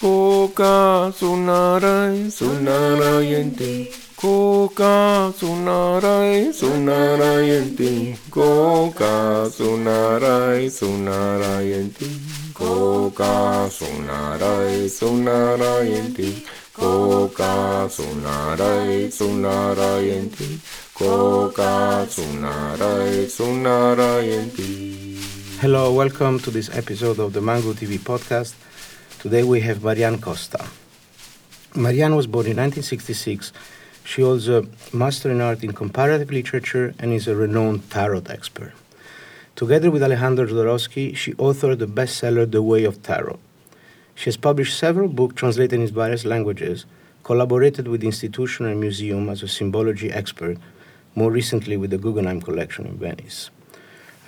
Koka sunarai sunarayanti Koka sunarai sunarayanti Koka sunarai sunarayanti Koka sunarai sunarayanti Koka sunarai sunarayanti Koka sunarai sunarayanti Hello, welcome to this episode of the Mango TV podcast. Today we have Marianne Costa. Marianne was born in 1966. She holds a Master in Art in Comparative Literature and is a renowned tarot expert. Together with Alejandro Jodorowsky, she authored the bestseller The Way of Tarot. She has published several books translated in various languages, collaborated with the institution and museum as a symbology expert, more recently with the Guggenheim collection in Venice.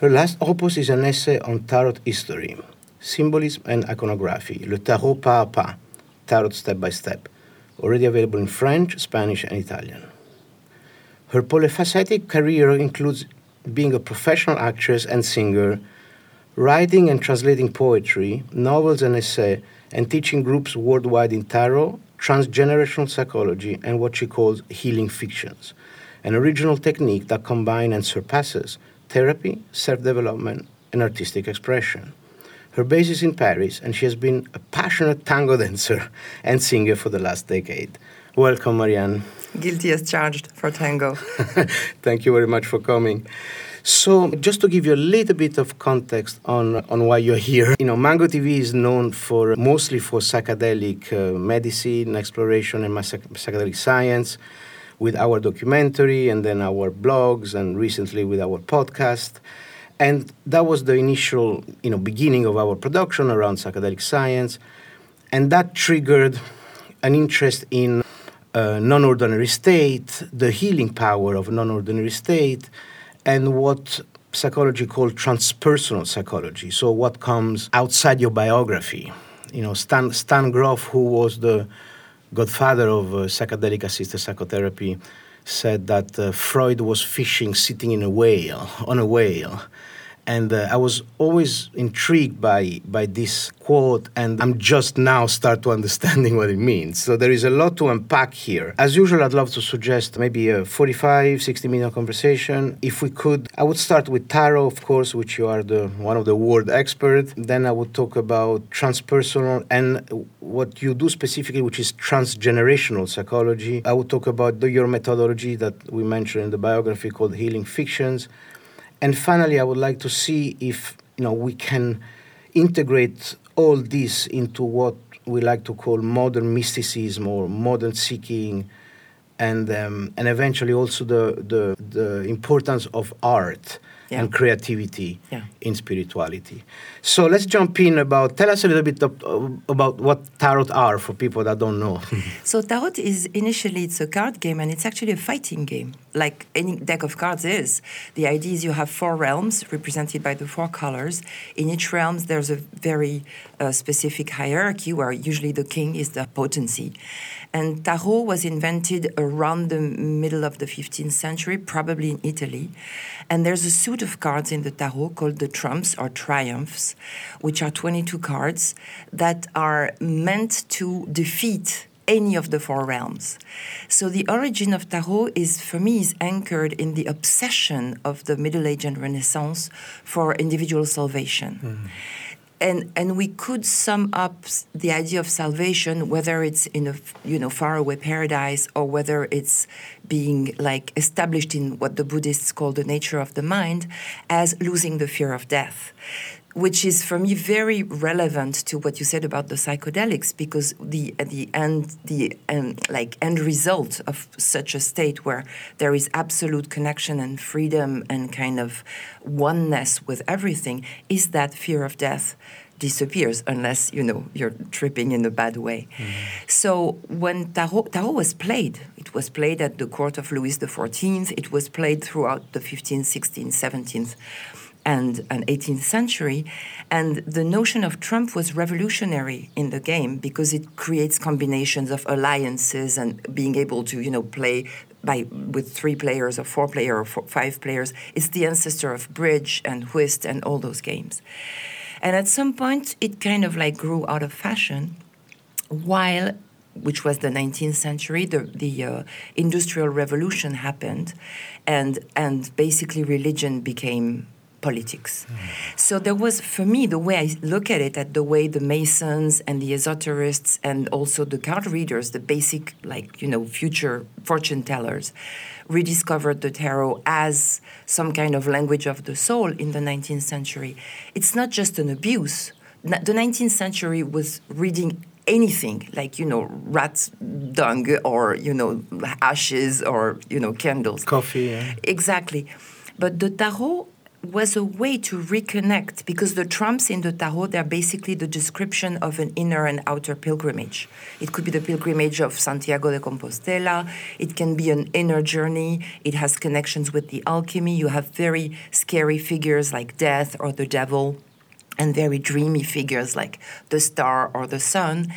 Her last opus is an essay on tarot history, symbolism and iconography, Le Tarot Pas à Pas, Tarot Step by Step, already available in French, Spanish, and Italian. Her polyphacetic career includes being a professional actress and singer, writing and translating poetry, novels and essays, and teaching groups worldwide in tarot, transgenerational psychology, and what she calls healing fictions, an original technique that combines and surpasses therapy, self development, and artistic expression. Her base is in Paris, and she has been a passionate tango dancer and singer for the last decade. Welcome, Marianne. Guilty as charged for tango. Thank you very much for coming. So, just to give you a little bit of context on, on why you're here, you know, Mango TV is known for mostly for psychedelic uh, medicine, exploration, and psychedelic science with our documentary and then our blogs and recently with our podcast. And that was the initial, you know, beginning of our production around psychedelic science. And that triggered an interest in uh, non-ordinary state, the healing power of non-ordinary state, and what psychology called transpersonal psychology. So what comes outside your biography. You know, Stan, Stan Grof, who was the godfather of uh, psychedelic assisted psychotherapy, said that uh, Freud was fishing sitting in a whale, on a whale. And uh, I was always intrigued by, by this quote, and I'm just now start to understanding what it means. So there is a lot to unpack here. As usual, I'd love to suggest maybe a 45, 60 minute conversation. If we could, I would start with tarot, of course, which you are the one of the world expert. Then I would talk about transpersonal and what you do specifically, which is transgenerational psychology. I would talk about the, your methodology that we mentioned in the biography called Healing Fictions. And finally, I would like to see if you know we can integrate all this into what we like to call modern mysticism or modern seeking, and um, and eventually also the, the the importance of art yeah. and creativity yeah. in spirituality. So let's jump in about tell us a little bit of, about what tarot are for people that don't know. so tarot is initially it's a card game and it's actually a fighting game like any deck of cards is. The idea is you have four realms represented by the four colors. In each realm there's a very uh, specific hierarchy where usually the king is the potency. And tarot was invented around the middle of the 15th century, probably in Italy. And there's a suit of cards in the tarot called the trumps or triumphs, which are 22 cards that are meant to defeat any of the four realms. So the origin of tarot is, for me, is anchored in the obsession of the Middle Age and Renaissance for individual salvation. Mm and and we could sum up the idea of salvation whether it's in a you know faraway paradise or whether it's being like established in what the buddhists call the nature of the mind as losing the fear of death which is for me very relevant to what you said about the psychedelics because the the end the um, like end result of such a state where there is absolute connection and freedom and kind of oneness with everything is that fear of death disappears unless you know you're tripping in a bad way. Mm. So when tarot, tarot was played, it was played at the court of Louis XIV. It was played throughout the 15th, 16th, 17th and an 18th century. And the notion of trump was revolutionary in the game because it creates combinations of alliances and being able to, you know, play by with three players or four players or four, five players. It's the ancestor of bridge and whist and all those games. And at some point, it kind of like grew out of fashion while which was the 19th century, the, the uh, industrial revolution happened, and, and basically religion became politics. Mm. So there was, for me, the way I look at it, at the way the Masons and the esoterists and also the card readers, the basic, like, you know, future fortune tellers, rediscovered the tarot as some kind of language of the soul in the 19th century. It's not just an abuse. The 19th century was reading anything like you know rat dung or you know ashes or you know candles. Coffee yeah. exactly. But the tarot was a way to reconnect because the trumps in the tarot they're basically the description of an inner and outer pilgrimage. It could be the pilgrimage of santiago de compostela. It can be an inner journey. It has connections with the alchemy. You have very scary figures like death or the devil and very dreamy figures like the star or the sun.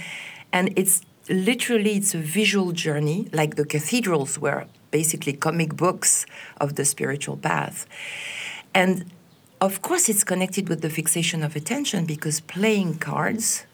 And it's literally it's a visual journey, like the cathedrals were basically comic books of the spiritual path. And of course, it's connected with the fixation of attention because playing cards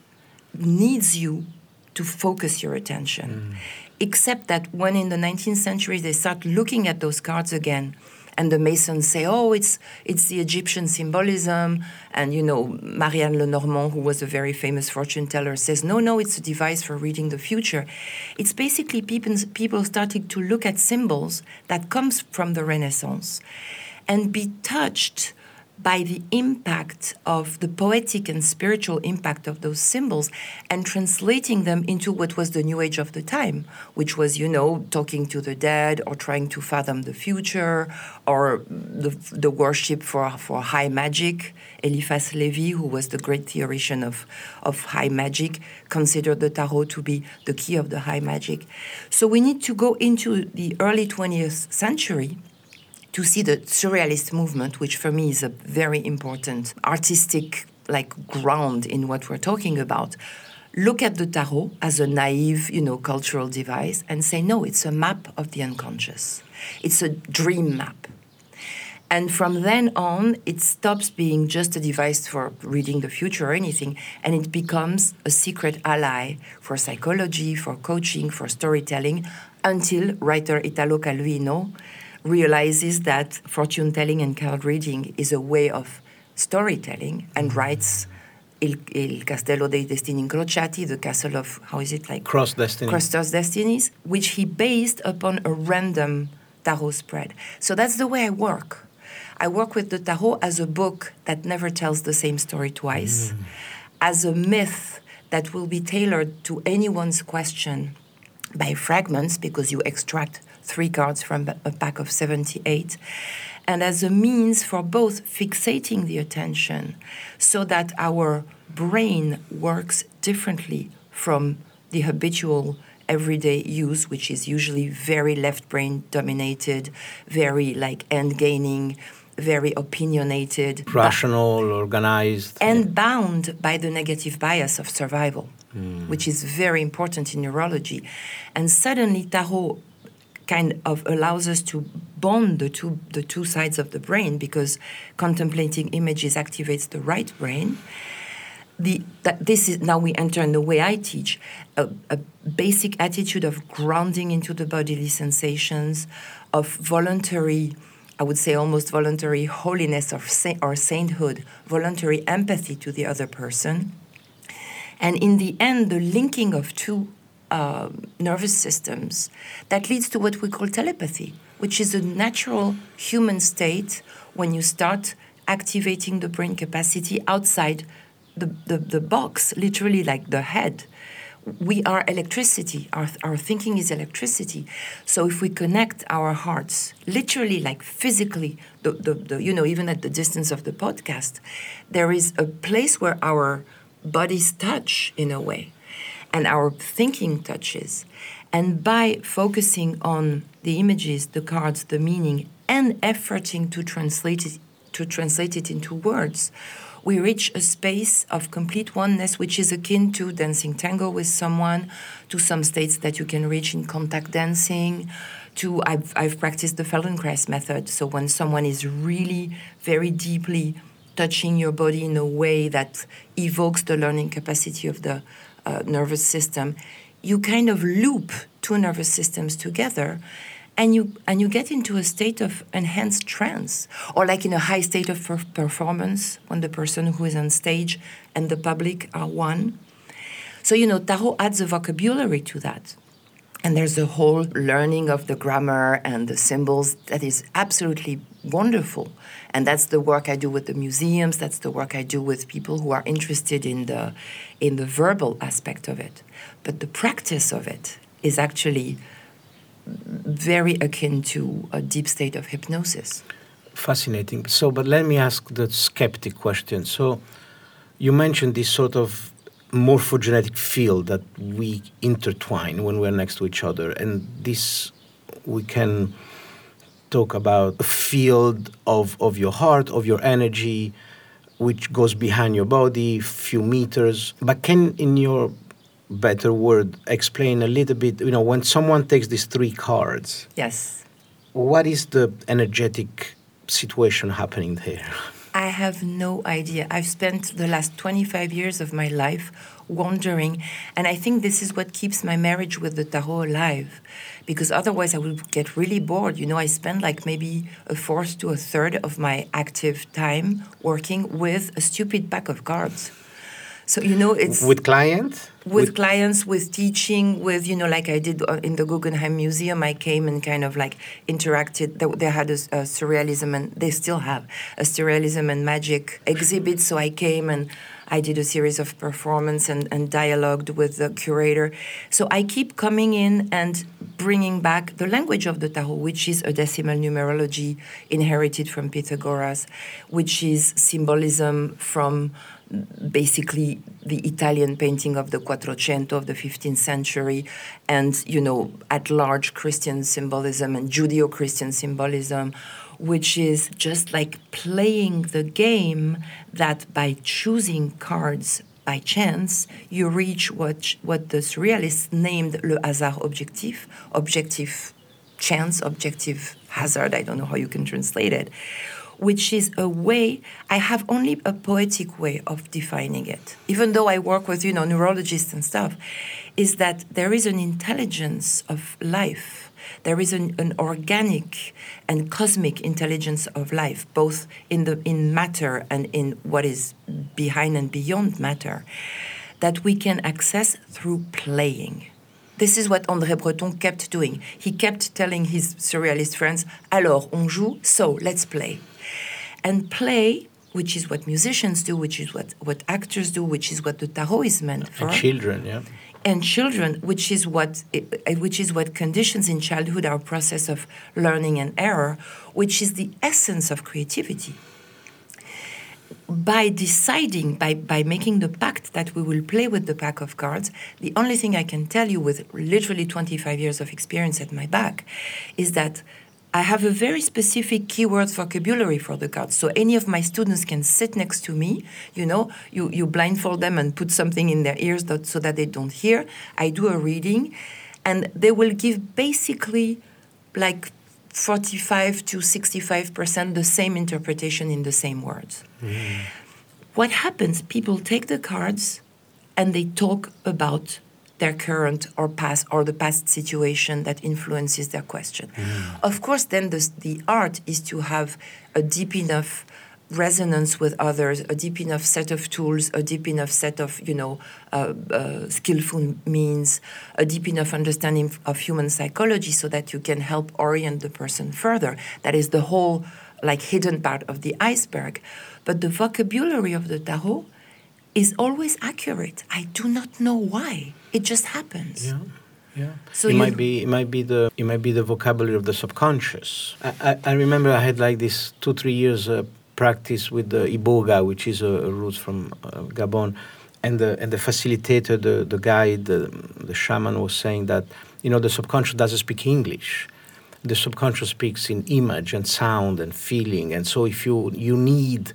needs you to focus your attention. Mm. Except that when in the 19th century they start looking at those cards again, and the Masons say, "Oh, it's it's the Egyptian symbolism," and you know Marianne Lenormand, who was a very famous fortune teller, says, "No, no, it's a device for reading the future." It's basically people people starting to look at symbols that comes from the Renaissance, and be touched by the impact of the poetic and spiritual impact of those symbols and translating them into what was the new age of the time, which was, you know, talking to the dead or trying to fathom the future or the, the worship for, for high magic. Eliphas Levi, who was the great theoretician of, of high magic, considered the tarot to be the key of the high magic. So we need to go into the early 20th century to see the surrealist movement, which for me is a very important artistic like ground in what we're talking about. Look at the tarot as a naive, you know, cultural device and say, no, it's a map of the unconscious. It's a dream map. And from then on, it stops being just a device for reading the future or anything, and it becomes a secret ally for psychology, for coaching, for storytelling, until writer Italo Calvino realizes that fortune telling and card reading is a way of storytelling and mm-hmm. writes Il, Il, Castello dei Destini Incrociati, the castle of, how is it like? Cross Destiny. Cross Destinies, which he based upon a random tarot spread. So that's the way I work. I work with the tarot as a book that never tells the same story twice, mm. as a myth that will be tailored to anyone's question by fragments because you extract three cards from a pack of 78, and as a means for both fixating the attention so that our brain works differently from the habitual everyday use, which is usually very left brain dominated, very like end gaining, very opinionated, rational, organized, and bound by the negative bias of survival, mm. which is very important in neurology. And suddenly, Tarot kind of allows us to bond the two the two sides of the brain because contemplating images activates the right brain. The, that this is now we enter in the way I teach a, a basic attitude of grounding into the bodily sensations, of voluntary, I would say almost voluntary holiness or, sa- or sainthood, voluntary empathy to the other person, and in the end, the linking of two uh, nervous systems that leads to what we call telepathy, which is a natural human state when you start activating the brain capacity outside the, the, the box, literally like the head. We are electricity. Our, our thinking is electricity. So if we connect our hearts, literally, like physically, the, the, the, you know, even at the distance of the podcast, there is a place where our bodies touch in a way and our thinking touches. And by focusing on the images, the cards, the meaning, and efforting to translate it, to translate it into words, we reach a space of complete oneness, which is akin to dancing tango with someone, to some states that you can reach in contact dancing. To I've, I've practiced the Feldenkrais method. So when someone is really very deeply touching your body in a way that evokes the learning capacity of the uh, nervous system, you kind of loop two nervous systems together and you and you get into a state of enhanced trance or like in a high state of per- performance when the person who is on stage and the public are one. So you know tarot adds a vocabulary to that. And there's a whole learning of the grammar and the symbols that is absolutely wonderful and that's the work i do with the museums that's the work i do with people who are interested in the in the verbal aspect of it but the practice of it is actually very akin to a deep state of hypnosis. Fascinating. So, but let me ask the skeptic question. So, you mentioned this sort of morphogenetic field that we intertwine when we're next to each other, and this we can talk about a field of, of your heart, of your energy, which goes behind your body, few meters. But can, in your better word, explain a little bit, you know, when someone takes these three cards. Yes. What is the energetic situation happening there? I have no idea. I've spent the last 25 years of my life wondering, and I think this is what keeps my marriage with the tarot alive, because otherwise I would get really bored. You know, I spend like maybe a fourth to a third of my active time working with a stupid pack of cards. So you know, it's with clients. With, with, clients, with teaching, with you know, like I did uh, in the Guggenheim Museum, I came and kind of like interacted. They had a, a surrealism, and they still have a surrealism and magic exhibit. So I came and I did a series of performance and, and dialogued with the curator. So I keep coming in and bringing back the language of the Tarot, which is a decimal numerology inherited from Pythagoras, which is symbolism from basically the Italian painting of the Quattrocento of the 15th century, and you know, at large Christian symbolism and Judeo-Christian symbolism, which is just like playing the game that by choosing cards by chance, you reach what what the surrealists named le hasard objectif, objective chance, objective hazard. I don't know how you can translate it which is a way, I have only a poetic way of defining it, even though I work with, you know, neurologists and stuff, is that there is an intelligence of life. There is an, an organic and cosmic intelligence of life, both in, the, in matter and in what is behind and beyond matter, that we can access through playing. This is what André Breton kept doing. He kept telling his surrealist friends, alors on joue, so let's play and play which is what musicians do, which is what, what actors do, which is what the tarot is meant for. And children, yeah. And children, which is what eh, which is what conditions in childhood our process of learning and error, which is the essence of creativity. By deciding, by, by making the pact that we will play with the pack of cards, the only thing I can tell you with literally 25 years of experience at my back is that I have a very specific keyword vocabulary for the cards. So any of my students can sit next to me, you know, you, you blindfold them and put something in their ears that, so that they don't hear. I do a reading, and they will give basically like 45 to 65% the same interpretation in the same words. Mm. What happens? People take the cards and they talk about their current or past or the past situation that influences their question. Mm. Of course, then the, the art is to have a deep enough resonance with others, a deep enough set of tools, a deep enough set of you know uh, uh, skillful means, a deep enough understanding of human psychology, so that you can help orient the person further. That is the whole like hidden part of the iceberg. But the vocabulary of the tarot is always accurate. I do not know why. It just happens. Yeah. Yeah. So it might be it might be the it might be the vocabulary of the subconscious. I, I, I remember I had like this two three years uh, practice with the iboga, which is a, a root from uh, Gabon, and the and the facilitator, the the guide, the, the shaman was saying that you know the subconscious doesn't speak English. The subconscious speaks in image and sound and feeling, and so if you you need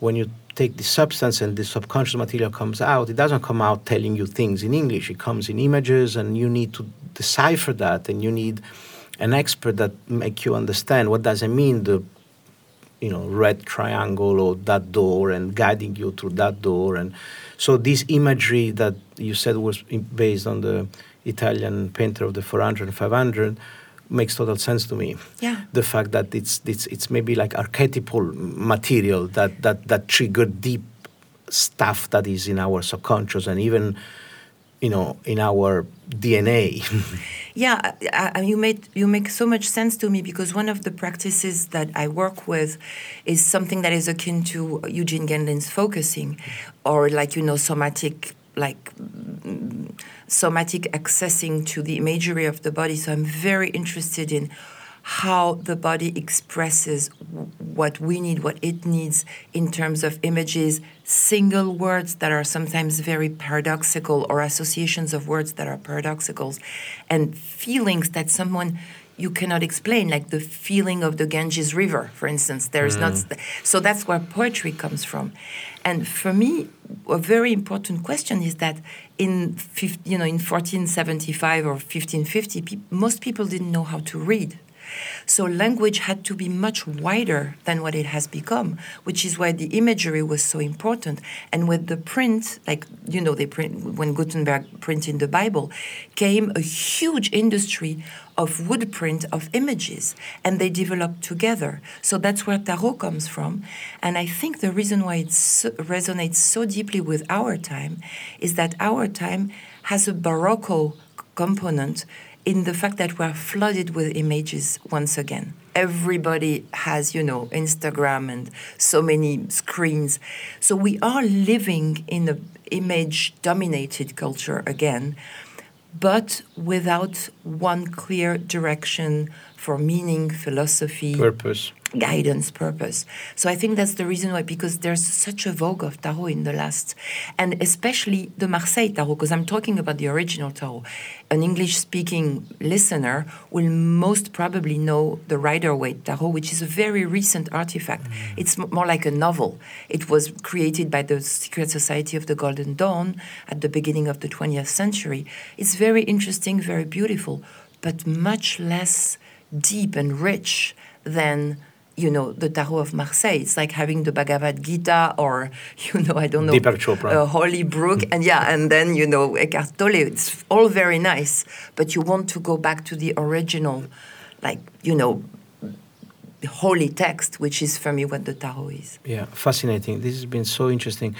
when you take the substance and the subconscious material comes out, it doesn't come out telling you things in English. It comes in images, and you need to decipher that, and you need an expert that make you understand what does it mean the you know red triangle or that door and guiding you through that door and so this imagery that you said was based on the Italian painter of the 400 and 500 makes total sense to me. Yeah. The fact that it's it's it's maybe like archetypal material that that that trigger deep stuff that is in our subconscious and even you know in our DNA. Yeah, I, I, you made you make so much sense to me because one of the practices that I work with is something that is akin to Eugene Gendlin's focusing, or like you know somatic like mm, somatic accessing to the imagery of the body. So I'm very interested in how the body expresses what we need, what it needs in terms of images, single words that are sometimes very paradoxical, or associations of words that are paradoxical, and feelings that someone you cannot explain, like the feeling of the Ganges River, for instance. There is not, so that's where poetry comes from. And for me, a very important question is that in, you know, in 1475 or 1550, peop most people didn't know how to read. So language had to be much wider than what it has become, which is why the imagery was so important. And with the print, like you know, they print when Gutenberg printed the Bible, came a huge industry of wood print of images, and they develop together. So that's where tarot comes from. And I think the reason why it so, resonates so deeply with our time is that our time has a Baroque component in the fact that we're flooded with images once again. Everybody has, you know, Instagram and so many screens. So we are living in an image dominated culture again, but without one clear direction for meaning, philosophy, Purpose. Guidance purpose. So I think that's the reason why, because there's such a vogue of tarot in the last, and especially the Marseille tarot, because I'm talking about the original tarot. An English speaking listener will most probably know the Rider Waite tarot, which is a very recent artifact. Mm. It's m- more like a novel. It was created by the Secret Society of the Golden Dawn at the beginning of the 20th century. It's very interesting, very beautiful, but much less deep and rich than you know the Tarot of Marseille. It's like having the Bhagavad Gita or you know I don't know Deepak Chopra. uh, Holy Brook and yeah and then you know Eckhart Tolle. It's all very nice, but you want to go back to the original, like you know, holy text, which is for me what the Tarot is. Yeah, fascinating. This has been so interesting.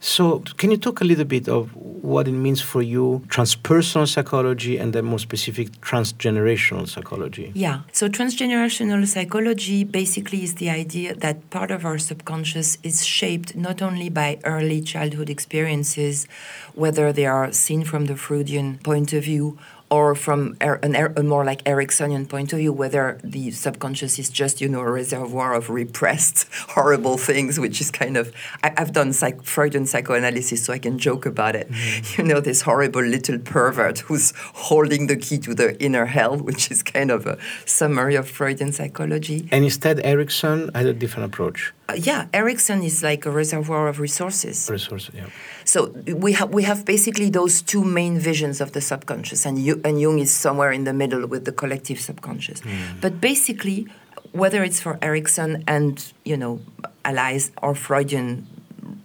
So, can you talk a little bit of what it means for you, transpersonal psychology, and then more specific, transgenerational psychology? Yeah. So transgenerational psychology basically is the idea that part of our subconscious is shaped not only by early childhood experiences, whether they are seen from the Freudian point of view or from er- an er- a more like Ericksonian point of view, whether the subconscious is just you know a reservoir of repressed horrible things, which is kind of I, I've done psych- Freudian psychoanalysis, so I can joke about it. You know, this horrible little pervert who's holding the key to the inner hell, which is kind of a summary of Freudian psychology. And instead, Erickson had a different approach. Uh, yeah, Erickson is like a reservoir of resources. Resource, yeah. So we have we have basically those two main visions of the subconscious, and Ju- and Jung is somewhere in the middle with the collective subconscious. But basically, whether it's for Erickson and you know allies or Freudian,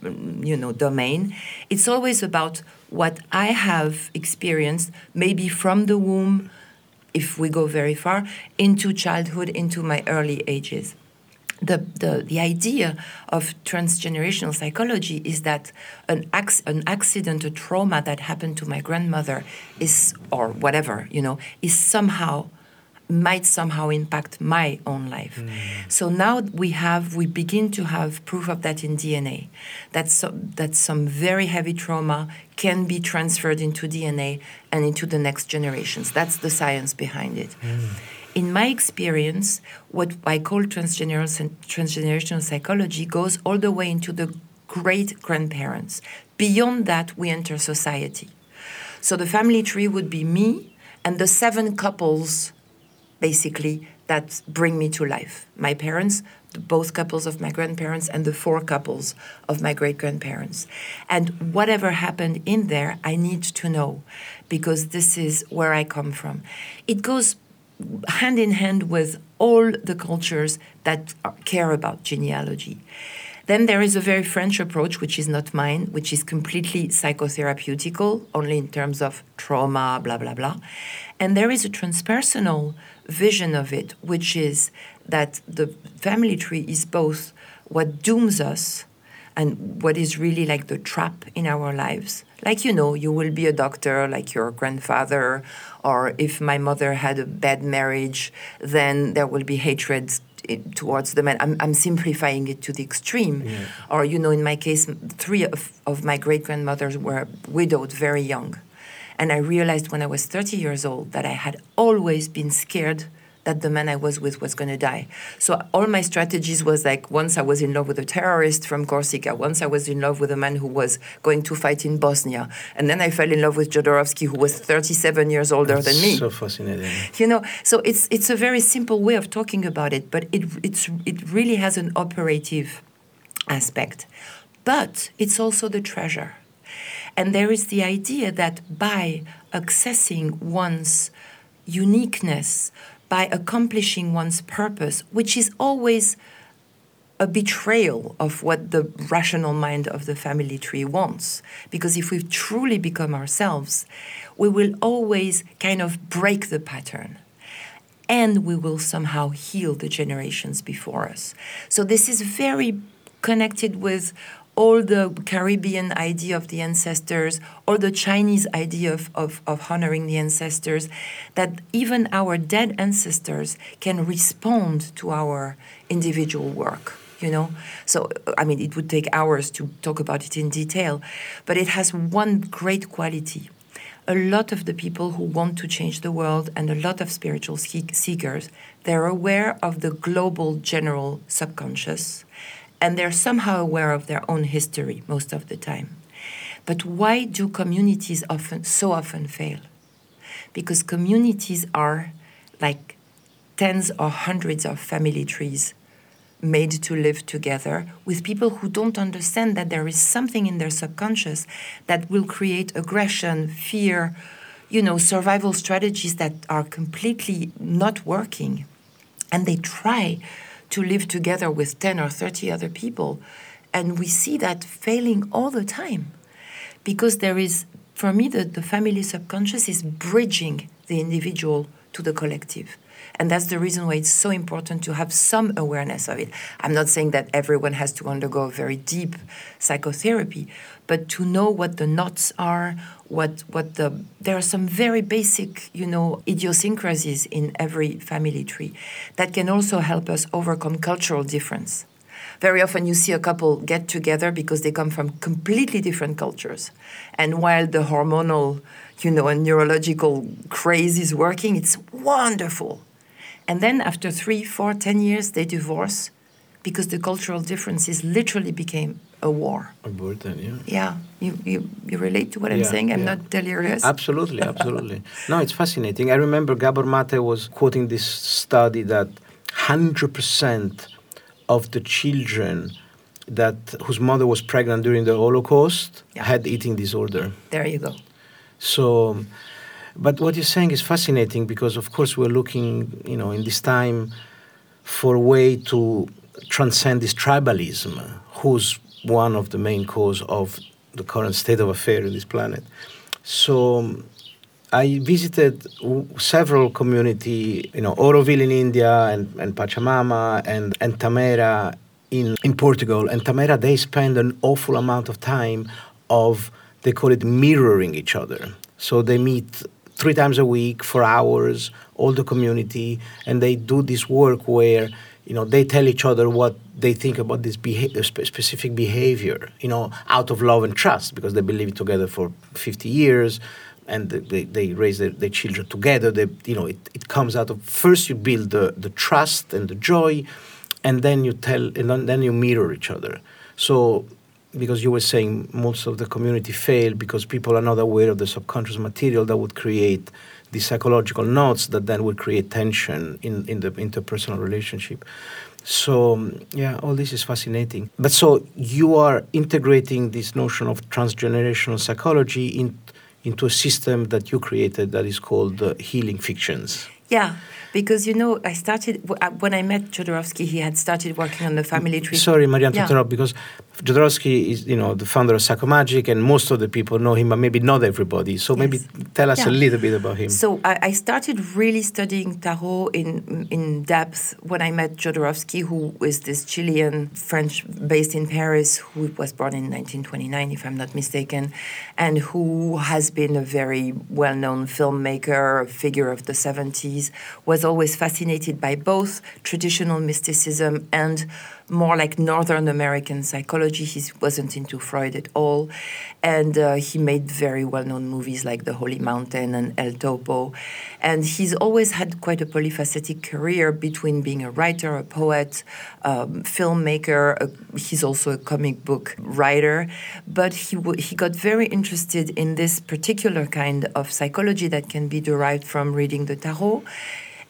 mm, you know domain, it's always about what I have experienced, maybe from the womb, if we go very far, into childhood, into my early ages the, the, the idea of transgenerational psychology is that an, ac- an accident, a trauma that happened to my grandmother is, or whatever, you know, is somehow, might somehow impact my own life. Hmm. So now we have, we begin to have proof of that in DNA, that, so, that some very heavy trauma can be transferred into DNA and into the next generations. That's the science behind it hmm. In my experience, what I call transgenerational, transgenerational psychology goes all the way into the great grandparents. Beyond that, we enter society. So the family tree would be me and the seven couples, basically, that bring me to life. My parents, both couples of my grandparents, and the four couples of my great grandparents. And whatever happened in there, I need to know because this is where I come from. It goes hand in hand with all the cultures that are, care about genealogy. Then there is a very French approach, which is not mine, which is completely psychotherapeutical, only in terms of trauma, blah, blah, blah. And there is a transpersonal vision of it, which is that the family tree is both what dooms us and what is really like the trap in our lives. Like, you know, you will be a doctor like your grandfather, or if my mother had a bad marriage, then there will be hatred towards the men. I'm, I'm simplifying it to the extreme. Yeah. Or, you know, in my case, three of, of my great grandmothers were widowed very young. And I realized when I was 30 years old that I had always been scared that the man I was with was going to die. So all my strategies was like once I was in love with a terrorist from Corsica, once I was in love with a man who was going to fight in Bosnia, and then I fell in love with Jodorowsky, who was 37 years older That's than me. So fascinating. You know, so it's it's a very simple way of talking about it, but it it's it really has an operative aspect, but it's also the treasure. And there is the idea that by accessing one's uniqueness, by accomplishing one's purpose, which is always a betrayal of what the rational mind of the family tree wants. Because if we truly become ourselves, we will always kind of break the pattern and we will somehow heal the generations before us. So, this is very connected with all the Caribbean idea of the ancestors, or the Chinese idea of, of, of honoring the ancestors, that even our dead ancestors can respond to our individual work you know? So i mean it would take hours to talk about it in detail but it has one great quality. A lot of the people who want to change the world and a lot of spiritual seekers they're aware of the global general subconscious and they're somehow aware of their own history most of the time. But why do communities often so often fail? Because communities are like tens or hundreds of family trees made to live together with people who don't understand that there is something in their subconscious that will create aggression, fear, you know, survival strategies that are completely not working. And they try to live together with 10 or 30 other people. And we see that failing all the time because there is, for me, the, the family subconscious is bridging the individual to the collective. And that's the reason why it's so important to have some awareness of it. I'm not saying that everyone has to undergo very deep psychotherapy, but to know what the knots are, what what the there are some very basic, you know, idiosyncrasies in every family tree that can also help us overcome cultural difference. Very often you see a couple get together because they come from completely different cultures. And while the hormonal, you know, and neurological craze is working, it's wonderful. And then after three, four, ten years, they divorce because the cultural differences literally became a war. A war then, yeah. Yeah, you, you, you relate to what I'm saying? I'm yeah. not delirious. Absolutely, absolutely. no, it's fascinating. I remember Gabor Mate was quoting this study that 100% of the children that whose mother was pregnant during the Holocaust yeah. had eating disorder. There you go. So, but what you're saying is fascinating because, of course, we're looking, you know, in this time for a way to transcend this tribalism, who's one of the main cause of the current state of affairs in this planet. So um, I visited several community, you know, Auroville in India and, and Pachamama and, and Tamera in, in Portugal. And Tamera, they spend an awful amount of time of, they call it mirroring each other. So they meet three times a week for hours, all the community, and they do this work where you know they tell each other what they think about this specific behavior you know out of love and trust because they believe together for 50 years and they, they raise their, their children together. They you know it, it comes out of first you build the, the trust and the joy and then you tell and then you mirror each other. So because you were saying most of the community fail because people are not aware of the subconscious material that would create the psychological knots that then would create tension in, in the interpersonal relationship. So, yeah, all this is fascinating. But so you are integrating this notion of transgenerational psychology in, into a system that you created that is called uh, Healing Fictions. Yeah, because you know, I started uh, when I met Jodorowsky. He had started working on the family tree. Sorry, Marianne, to Yeah. interrupt because Jodorowsky is, you know, the founder of Psychomagic, and most of the people know him, but maybe not everybody. So maybe Yes. tell us Yeah. a little bit about him. So I, I started really studying tarot in in depth when I met Jodorowsky, who is this Chilean French based in Paris, who was born in 1929, if I'm not mistaken, and who has been a very well-known filmmaker, figure of the 70s, was always fascinated by both traditional mysticism and more like Northern American psychology. He wasn't into Freud at all. And uh, he made very well known movies like The Holy Mountain and El Topo. And he's always had quite a polyphacetic career between being a writer, a poet, um, filmmaker. A, he's also a comic book writer. But he, w- he got very interested in this particular kind of psychology that can be derived from reading the tarot.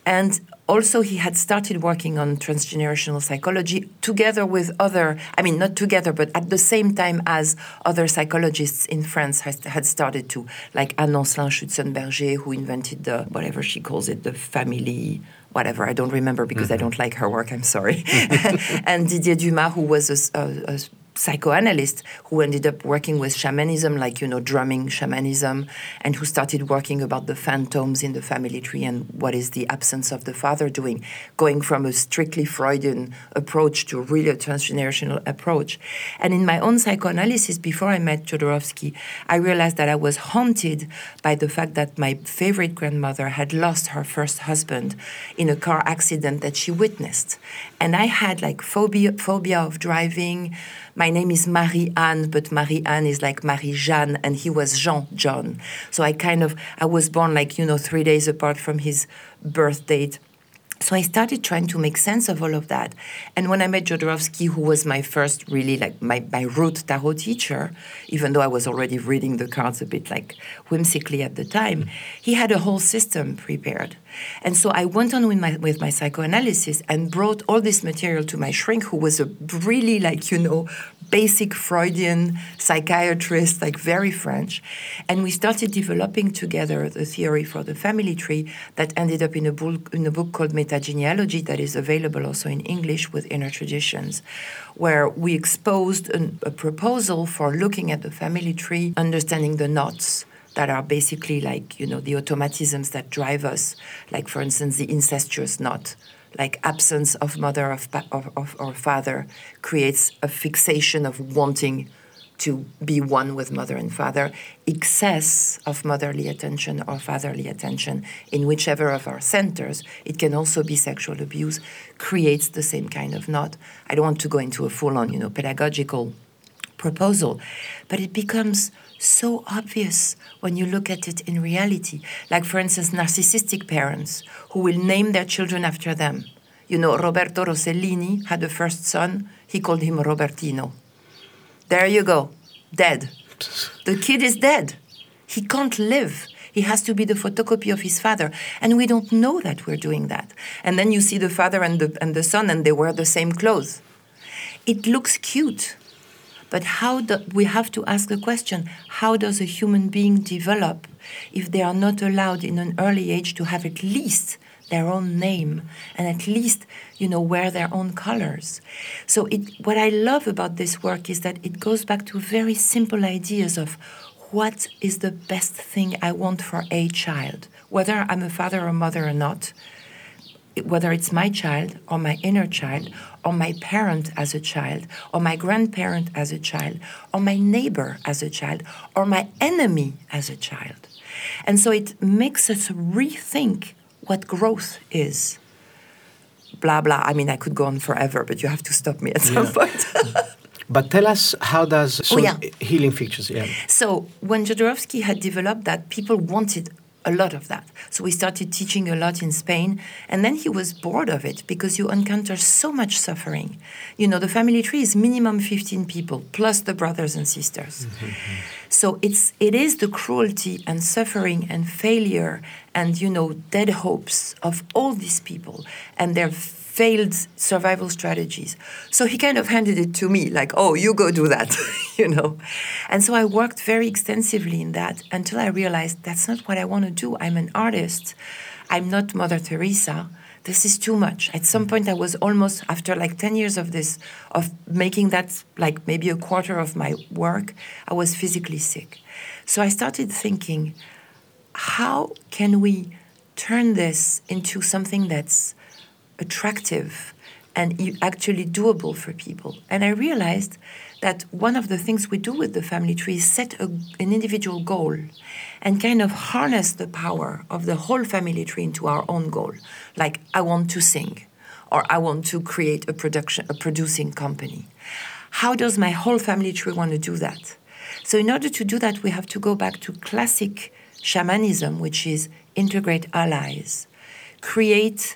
And also, he had started working on transgenerational psychology together with other, I mean, not together, but at the same time as other psychologists in France has, had started to, like Anne Ancelin Schutzenberger, who invented the, whatever she calls it, the family. Whatever, I don't remember because I mm-hmm. don't like her work, I'm sorry. and Didier Dumas, who was a a- a psychoanalyst who ended up working with shamanism, like, you know, drumming shamanism, and who started working about the phantoms in the family tree and what is the absence of the father doing, going from a strictly Freudian approach to really a transgenerational approach. And in my own psychoanalysis, before I met Jodorowsky, I realized that I was haunted by the fact that my favorite grandmother had lost her first husband in a car accident that she witnessed. And I had like phobia, phobia of driving. My name is Marie Anne, but Marie Anne is like Marie Jeanne, and he was Jean John. So I kind of I was born like you know three days apart from his birth date. So I started trying to make sense of all of that. And when I met Jodorowsky, who was my first really like my, my root tarot teacher, even though I was already reading the cards a bit like whimsically at the time, he had a whole system prepared. And so I went on with my with my psychoanalysis and brought all this material to my shrink, who was a really like, you know, basic Freudian psychiatrist, like very French. And we started developing together the theory for the family tree that ended up in a book, in a book called Metagenealogy that is available also in English with Inner Traditions, where we exposed an, a proposal for looking at the family tree, understanding the knots that are basically like, you know, the automatisms that drive us, like, for instance, the incestuous knot. Like absence of mother of, of, of or father creates a fixation of wanting to be one with mother and father. Excess of motherly attention or fatherly attention in whichever of our centers it can also be sexual abuse creates the same kind of knot. I don't want to go into a full-on you know pedagogical proposal, but it becomes so obvious when you look at it in reality. Like, for instance, narcissistic parents who will name their children after them. You know, Roberto Rossellini had a first son, he called him Robertino. There you go, dead. The kid is dead. He can't live. He has to be the photocopy of his father. And we don't know that we're doing that. And then you see the father and the, and the son, and they wear the same clothes. It looks cute. But how do, we have to ask the question how does a human being develop if they are not allowed in an early age to have at least their own name and at least you know wear their own colors? So it, what i love about this work is that it goes back to very simple ideas of what is the best thing i want for a child whether i'm a father or mother or not whether it's my child or my inner child or my parent as a child or my grandparent as a child or my neighbor as a child or my enemy as a child. And so it makes us rethink what growth is. Blah blah. I mean, I could go on forever, but you have to stop me at some point. But tell us how does oh, so Oh, yeah. healing fictions? Yeah. So when Jodorowsky had developed that, people wanted a lot of that. So we started teaching a lot in Spain, and then he was bored of it because you encounter so much suffering. You know, the family tree is minimum 15 people plus the brothers and sisters. Mm-hmm. So it's it is the cruelty and suffering and failure and you know dead hopes of all these people and their failed survival strategies. So he kind of handed it to me, like, oh, you go do that, you know. And so I worked very extensively in that until I realized that's not what I want to do. I'm an artist. I'm not Mother Teresa. This is too much. At some point, I was almost, after like 10 years of this, of making that like maybe a quarter of my work, I was physically sick. So I started thinking, how can we turn this into something that's attractive and actually doable for people? And I realized that one of the things we do with the family tree is set a, an individual goal and kind of harness the power of the whole family tree into our own goal. Like, I want to sing, or I want to create a production, a producing company. How does my whole family tree want to do that? So, in order to do that, we have to go back to classic shamanism, which is integrate allies, create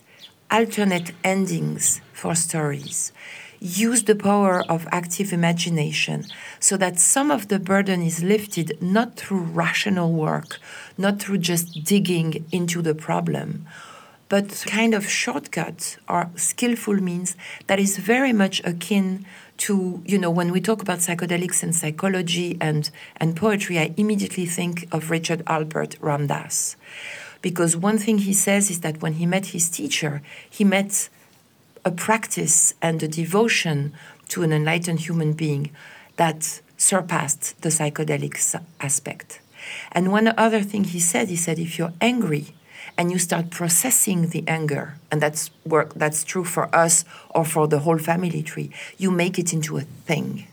alternate endings for stories, use the power of active imagination so that some of the burden is lifted not through rational work, not through just digging into the problem, but kind of shortcut or skillful means that is very much akin to you know when we talk about psychedelics and psychology and and poetry i immediately think of richard alpert ram dass because one thing he says is that when he met his teacher he met a practice and a devotion to an enlightened human being that surpassed the psychedelic aspect. And one other thing he said, he said, if you're angry and you start processing the anger, and that's work that's true for us or for the whole family tree, you make it into a thing.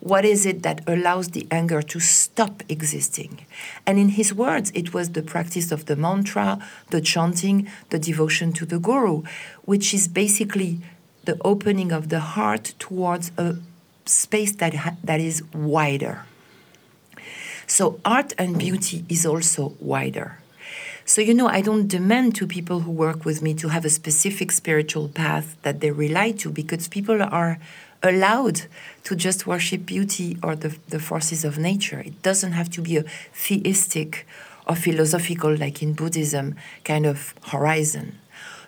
What is it that allows the anger to stop existing? And in his words, it was the practice of the mantra, the chanting, the devotion to the guru, which is basically the opening of the heart towards a space that, ha- that is wider. So, art and beauty is also wider. So, you know, I don't demand to people who work with me to have a specific spiritual path that they rely to because people are allowed to just worship beauty or the, the forces of nature. It doesn't have to be a theistic or philosophical, like in Buddhism, kind of horizon.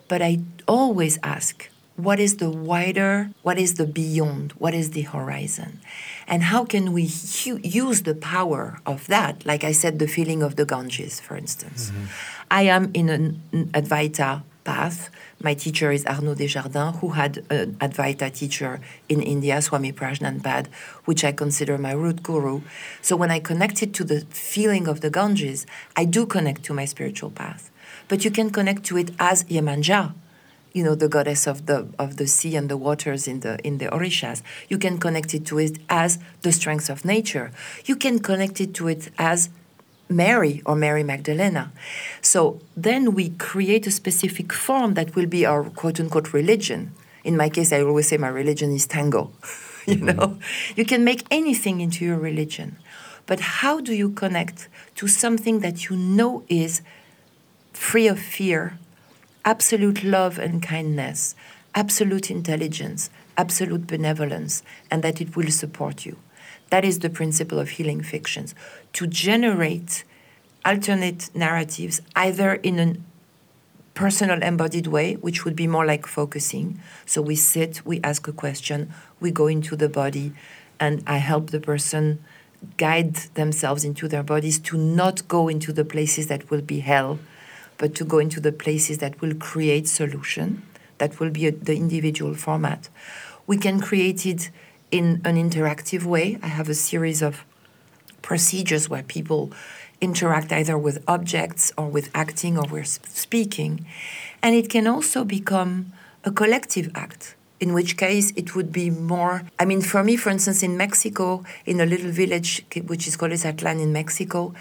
But I always ask, what is the wider, what is the beyond, what is the horizon? And how can we hu- use the power of that? Like I said, the feeling of the Ganges, for instance. Mm-hmm. I am in an Advaita path my teacher is Arnaud Desjardins, who had uh, an Advaita teacher in India, Swami Prajnanpad, which I consider my root guru. So when I connected to the feeling of the Ganges, I do connect to my spiritual path. But you can connect to it as Yemanja, you know, the goddess of the of the sea and the waters in the in the Orishas. You can connect it to it as the strength of nature. You can connect it to it as Mary or Mary Magdalena. So then we create a specific form that will be our quote unquote religion. In my case, I always say my religion is tango. you mm-hmm. know, you can make anything into your religion. But how do you connect to something that you know is free of fear, absolute love and kindness, absolute intelligence, absolute benevolence, and that it will support you? That is the principle of healing fictions to generate alternate narratives, either in a personal embodied way, which would be more like focusing. So we sit, we ask a question, we go into the body, and I help the person guide themselves into their bodies to not go into the places that will be hell, but to go into the places that will create solution. That will be a, the individual format. We can create it in an interactive way. I have a series of procedures where people interact either with objects or with acting or with speaking. And it can also become a collective act, in which case it would be more. I mean, for me, for instance, in Mexico, in a little village which is called Izatlan in Mexico,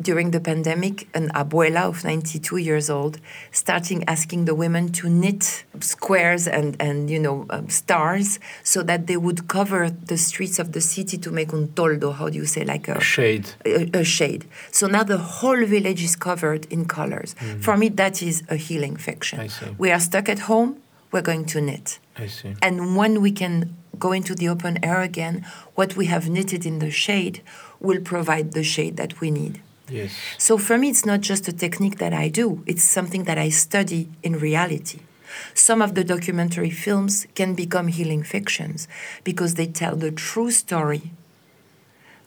during the pandemic, an abuela of 92 years old starting asking the women to knit squares and, and you know, um, stars so that they would cover the streets of the city to make un toldo, how do you say, like a, a shade. A, a, shade. So now the whole village is covered in colors. Mm. For me, that is a healing fiction. We are stuck at home, we're going to knit. I see. And when we can go into the open air again, what we have knitted in the shade will provide the shade that we need. So for me, it's not just a technique that I do, it's something that I study in reality. Some of the documentary films can become healing fictions because they tell the true story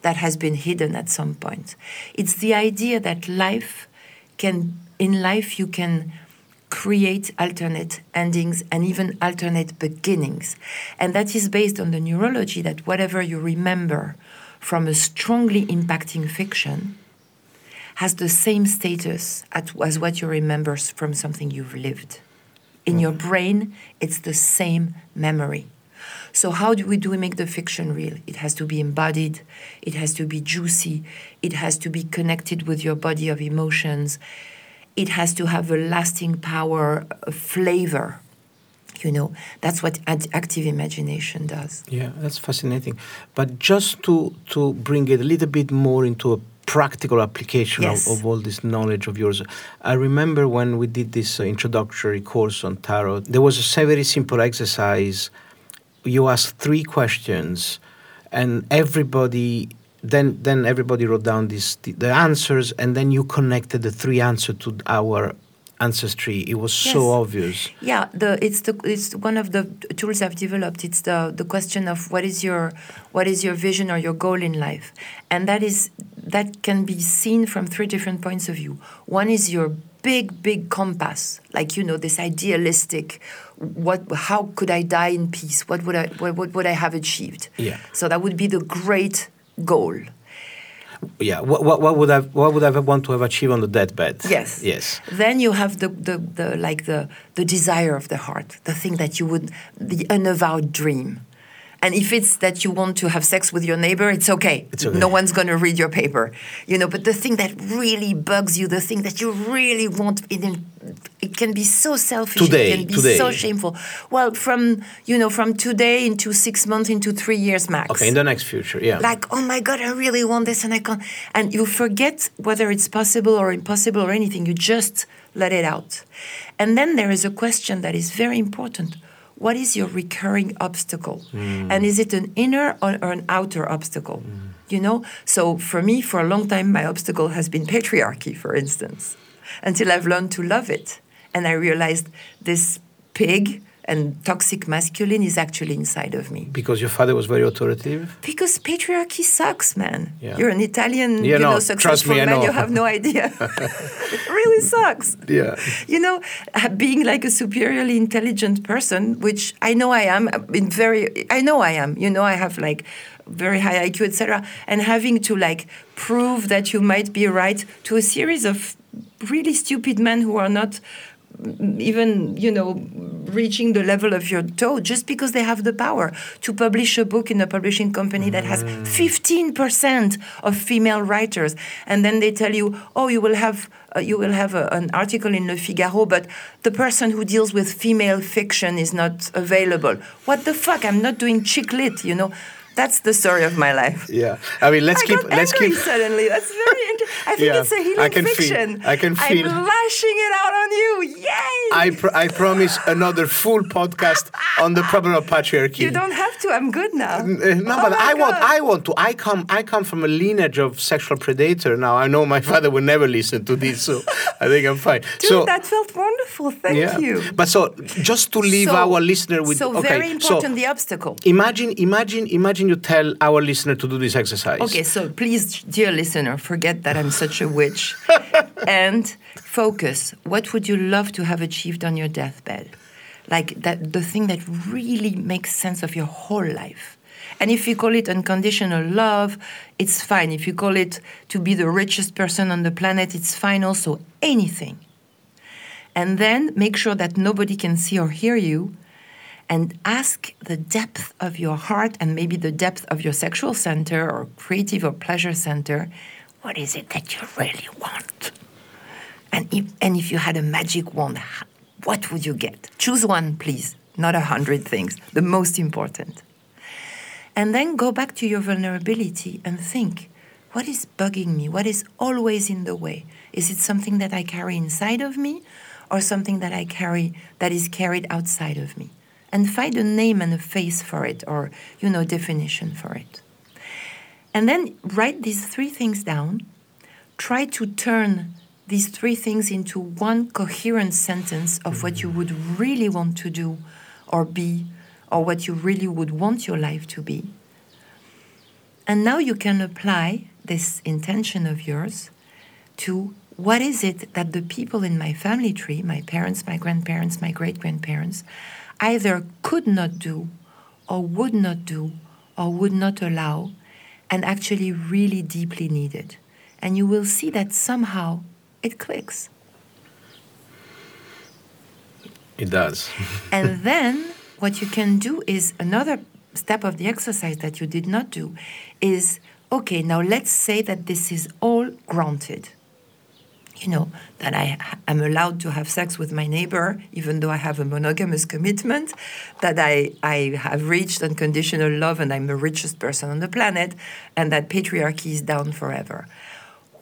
that has been hidden at some point. It's the idea that life can, in life, you can create alternate endings and even alternate beginnings. And that is based on the neurology that whatever you remember from a strongly impacting fiction has the same status as what you remember from something you've lived. In your brain, it's the same memory. So how do we do we make the fiction real? It has to be embodied, it has to be juicy, it has to be connected with your body of emotions, it has to have a lasting power, a flavor. You know, that's what active imagination does. Yeah, that's fascinating. But just to to bring it a little bit more into a practical application yes. of, of, all this knowledge of yours. I remember when we did this uh, introductory course on tarot, there was a very simple exercise you asked three questions, and everybody then then everybody wrote down these the, the answers, and then you connected the three answers to our ancestry. It was yes. so obvious. Yeah, the it's the it's one of the tools I've developed. It's the the question of what is your what is your vision or your goal in life, and that is that can be seen from three different points of view. One is your big big compass, like you know this idealistic what how could I die in peace? What would I what, what would I have achieved? Yeah. So that would be the great goal. Yeah. What, what, what would I what would I want to have achieved on the deathbed? Yes. Yes. Then you have the, the, the like the the desire of the heart, the thing that you would the unavowed dream. And if it's that you want to have sex with your neighbor, it's okay. It's okay. No one's going to read your paper. You know, but the thing that really bugs you, the thing that you really want, it, it can be so selfish. Today, it can be today. so shameful. Well, from, you know, from today into six months into three years max. Okay, in the next future, yeah. Like, oh my God, I really want this and I can't. And you forget whether it's possible or impossible or anything. You just let it out. And then there is a question that is very important what is your recurring obstacle? Mm. And is it an inner or, or an outer obstacle? Mm. You know? So for me, for a long time, my obstacle has been patriarchy, for instance, until I've learned to love it. And I realized this pig and toxic masculine is actually inside of me. Because your father was very authoritative? Because patriarchy sucks, man. Yeah. You're an Italian, you, know, successful me, man, you have no idea. it really sucks. Yeah. You know, being like a superiorly intelligent person, which I know I am, uh, in very, I know I am. You know, I have like very high IQ, etc. And having to like prove that you might be right to a series of really stupid men who are not even you know reaching the level of your toe just because they have the power to publish a book in a publishing company that has 15% mm. of female writers. And then they tell you oh you will have uh, you will have a, an article in Le Figaro but the person who deals with female fiction is not available. What the fuck? I'm not doing chick lit you know that's the story of my life. Yeah, I mean, let's I keep. Let's keep. Suddenly, that's very. Inter- I think yeah, it's a healing I can fiction. Feel, I can feel. I'm lashing it out on you. Yay! I pr- I promise another full podcast on the problem of patriarchy. You don't have to. I'm good now. Uh, no, oh but I God. want. I want to. I come. I come from a lineage of sexual predator. Now I know my father would never listen to this, so I think I'm fine. Dude, so that felt wonderful. Thank yeah. you. But so just to leave so, our listener with. So okay, very important. So the obstacle. Imagine. Imagine. Imagine you tell our listener to do this exercise. Okay, so please, dear listener, forget that I'm such a witch and focus. What would you love to have achieved on your deathbed? Like that, the thing that really makes sense of your whole life. And if you call it unconditional love, it's fine. If you call it to be the richest person on the planet, it's fine also. Anything. And then make sure that nobody can see or hear you and ask the depth of your heart and maybe the depth of your sexual center or creative or pleasure center what is it that you really want? And if, and if you had a magic wand, what would you get? Choose one, please, not a hundred things, the most important. And then go back to your vulnerability and think what is bugging me? What is always in the way? Is it something that I carry inside of me or something that I carry that is carried outside of me? And find a name and a face for it or you know definition for it. And then write these three things down. Try to turn these three things into one coherent sentence of what you would really want to do or be or what you really would want your life to be. And now you can apply this intention of yours to what is it that the people in my family tree, my parents, my grandparents, my great grandparents, either could not do or would not do or would not allow and actually really deeply needed. And you will see that somehow it clicks. It does. and then what you can do is another step of the exercise that you did not do is okay, now let's say that this is all granted. You know, that I am allowed to have sex with my neighbor, even though I have a monogamous commitment, that I, I have reached unconditional love and I'm the richest person on the planet, and that patriarchy is down forever.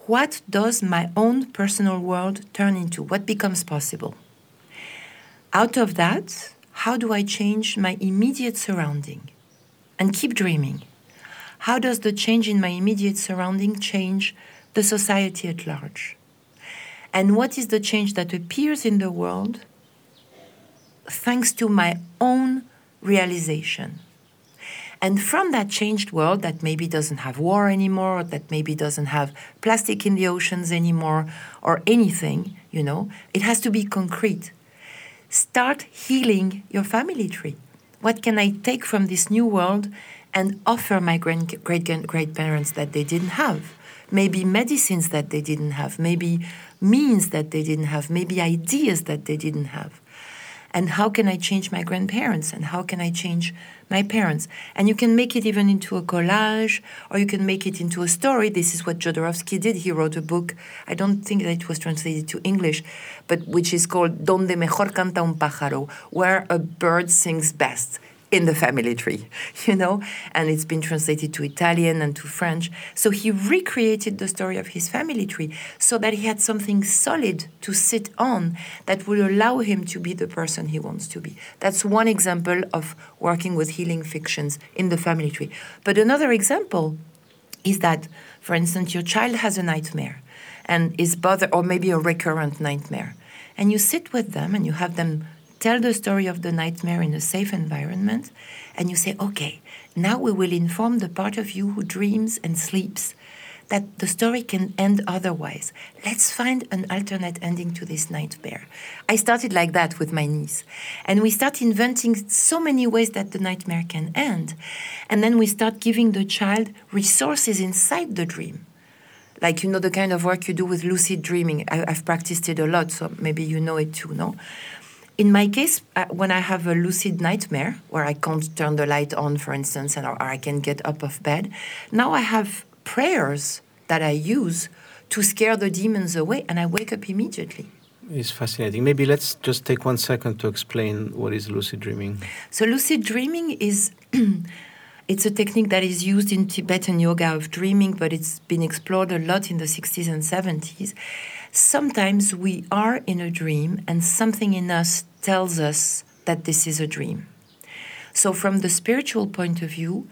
What does my own personal world turn into? What becomes possible? Out of that, how do I change my immediate surrounding and keep dreaming? How does the change in my immediate surrounding change the society at large? And what is the change that appears in the world thanks to my own realization? And from that changed world that maybe doesn't have war anymore, that maybe doesn't have plastic in the oceans anymore, or anything, you know, it has to be concrete start healing your family tree. What can I take from this new world and offer my great great great parents that they didn't have? Maybe medicines that they didn't have, maybe means that they didn't have, maybe ideas that they didn't have and how can I change my grandparents and how can I change my parents. And you can make it even into a collage or you can make it into a story. This is what Jodorowsky did. He wrote a book, I don't think that it was translated to English, but which is called Donde mejor canta un pájaro, where a bird sings best in the family tree, you know, and it's been translated to Italian and to French. So he recreated the story of his family tree so that he had something solid to sit on that would allow him to be the person he wants to be. That's one example of working with healing fictions in the family tree. But another example is that, for instance, your child has a nightmare and is bothered, or maybe a recurrent nightmare. And you sit with them and you have them tell the story of the nightmare in a safe environment, and you say, okay, now we will inform the part of you who dreams and sleeps that the story can end otherwise. Let's find an alternate ending to this nightmare. I started like that with my niece. And we start inventing so many ways that the nightmare can end. And then we start giving the child resources inside the dream. Like, you know, the kind of work you do with lucid dreaming. I, have practiced it a lot, so maybe you know it too, no? In my case, uh, when I have a lucid nightmare where I can't turn the light on, for instance, and or, or I can get up of bed, now I have prayers that I use to scare the demons away, and I wake up immediately. It's fascinating. Maybe let's just take one second to explain what is lucid dreaming. So lucid dreaming is it's a technique that is used in Tibetan yoga of dreaming, but it's been explored a lot in the 60s and 70s. Sometimes we are in a dream and something in us tells us that this is a dream. So, from the spiritual point of view,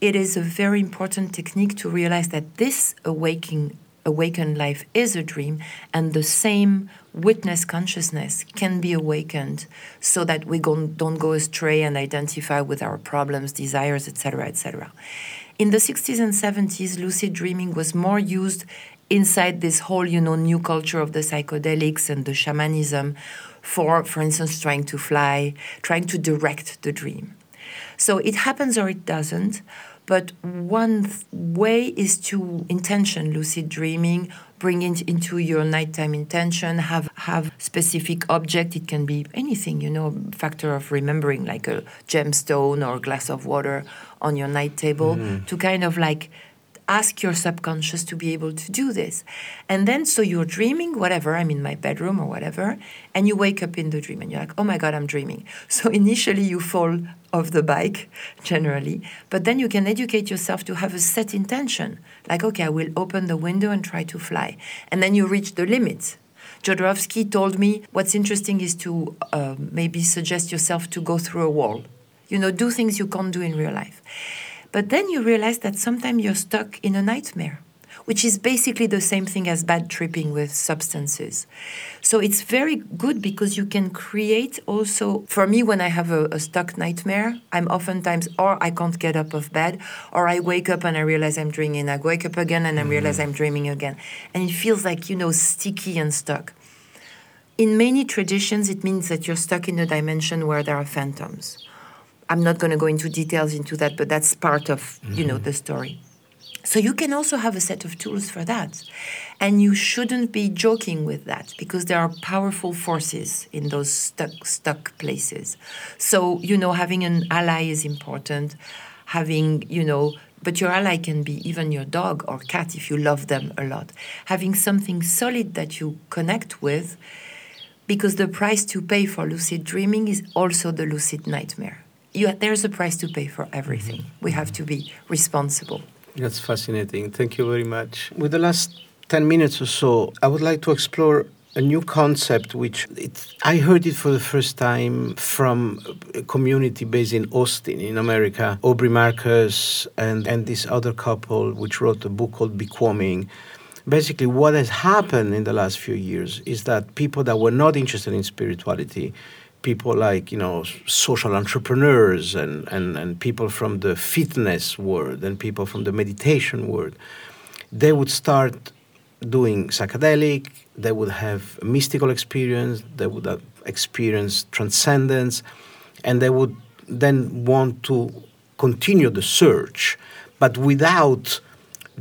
it is a very important technique to realize that this awakening awakened life is a dream and the same witness consciousness can be awakened so that we don't go astray and identify with our problems desires etc etc in the 60s and 70s lucid dreaming was more used inside this whole, you know, new culture of the psychedelics and the shamanism for, for instance, trying to fly, trying to direct the dream. So it happens or it doesn't. But one th- way is to intention lucid dreaming, bring it into your nighttime intention, have have specific object. It can be anything, you know, factor of remembering, like a gemstone or a glass of water on your night table, mm. to kind of like ask your subconscious to be able to do this. And then, so you're dreaming, whatever, I'm in my bedroom or whatever, and you wake up in the dream and you're like, oh my God, I'm dreaming. So initially you fall off the bike, generally, but then you can educate yourself to have a set intention. Like, okay, I will open the window and try to fly. And then you reach the limit. Jodorowsky told me what's interesting is to uh, maybe suggest yourself to go through a wall. You know, do things you can't do in real life. But then you realize that sometimes you're stuck in a nightmare which is basically the same thing as bad tripping with substances. So it's very good because you can create also. For me, when I have a, a stuck nightmare, I'm oftentimes, or I can't get up of bed, or I wake up and I realize I'm dreaming, I wake up again and I realize mm-hmm. I'm dreaming again. And it feels like, you know, sticky and stuck. In many traditions, it means that you're stuck in a dimension where there are phantoms. I'm not going to go into details into that, but that's part of you know mm-hmm. the story. So you can also have a set of tools for that. And you shouldn't be joking with that because there are powerful forces in those stuck stuck places. So, you know, having an ally is important. Having, you know, but your ally can be even your dog or cat if you love them a lot. Having something solid that you connect with because the price to pay for lucid dreaming is also the lucid nightmare. You, there's a price to pay for everything. Mm-hmm. We have to be responsible. That's fascinating. Thank you very much. With the last 10 minutes or so, I would like to explore a new concept which it, I heard it for the first time from a community based in Austin in America. Aubrey Marcus and, and this other couple which wrote a book called Becoming. Basically, what has happened in the last few years is that people that were not interested in spirituality people like you know social entrepreneurs and, and, and people from the fitness world and people from the meditation world they would start doing psychedelic they would have a mystical experience they would have experienced transcendence and they would then want to continue the search but without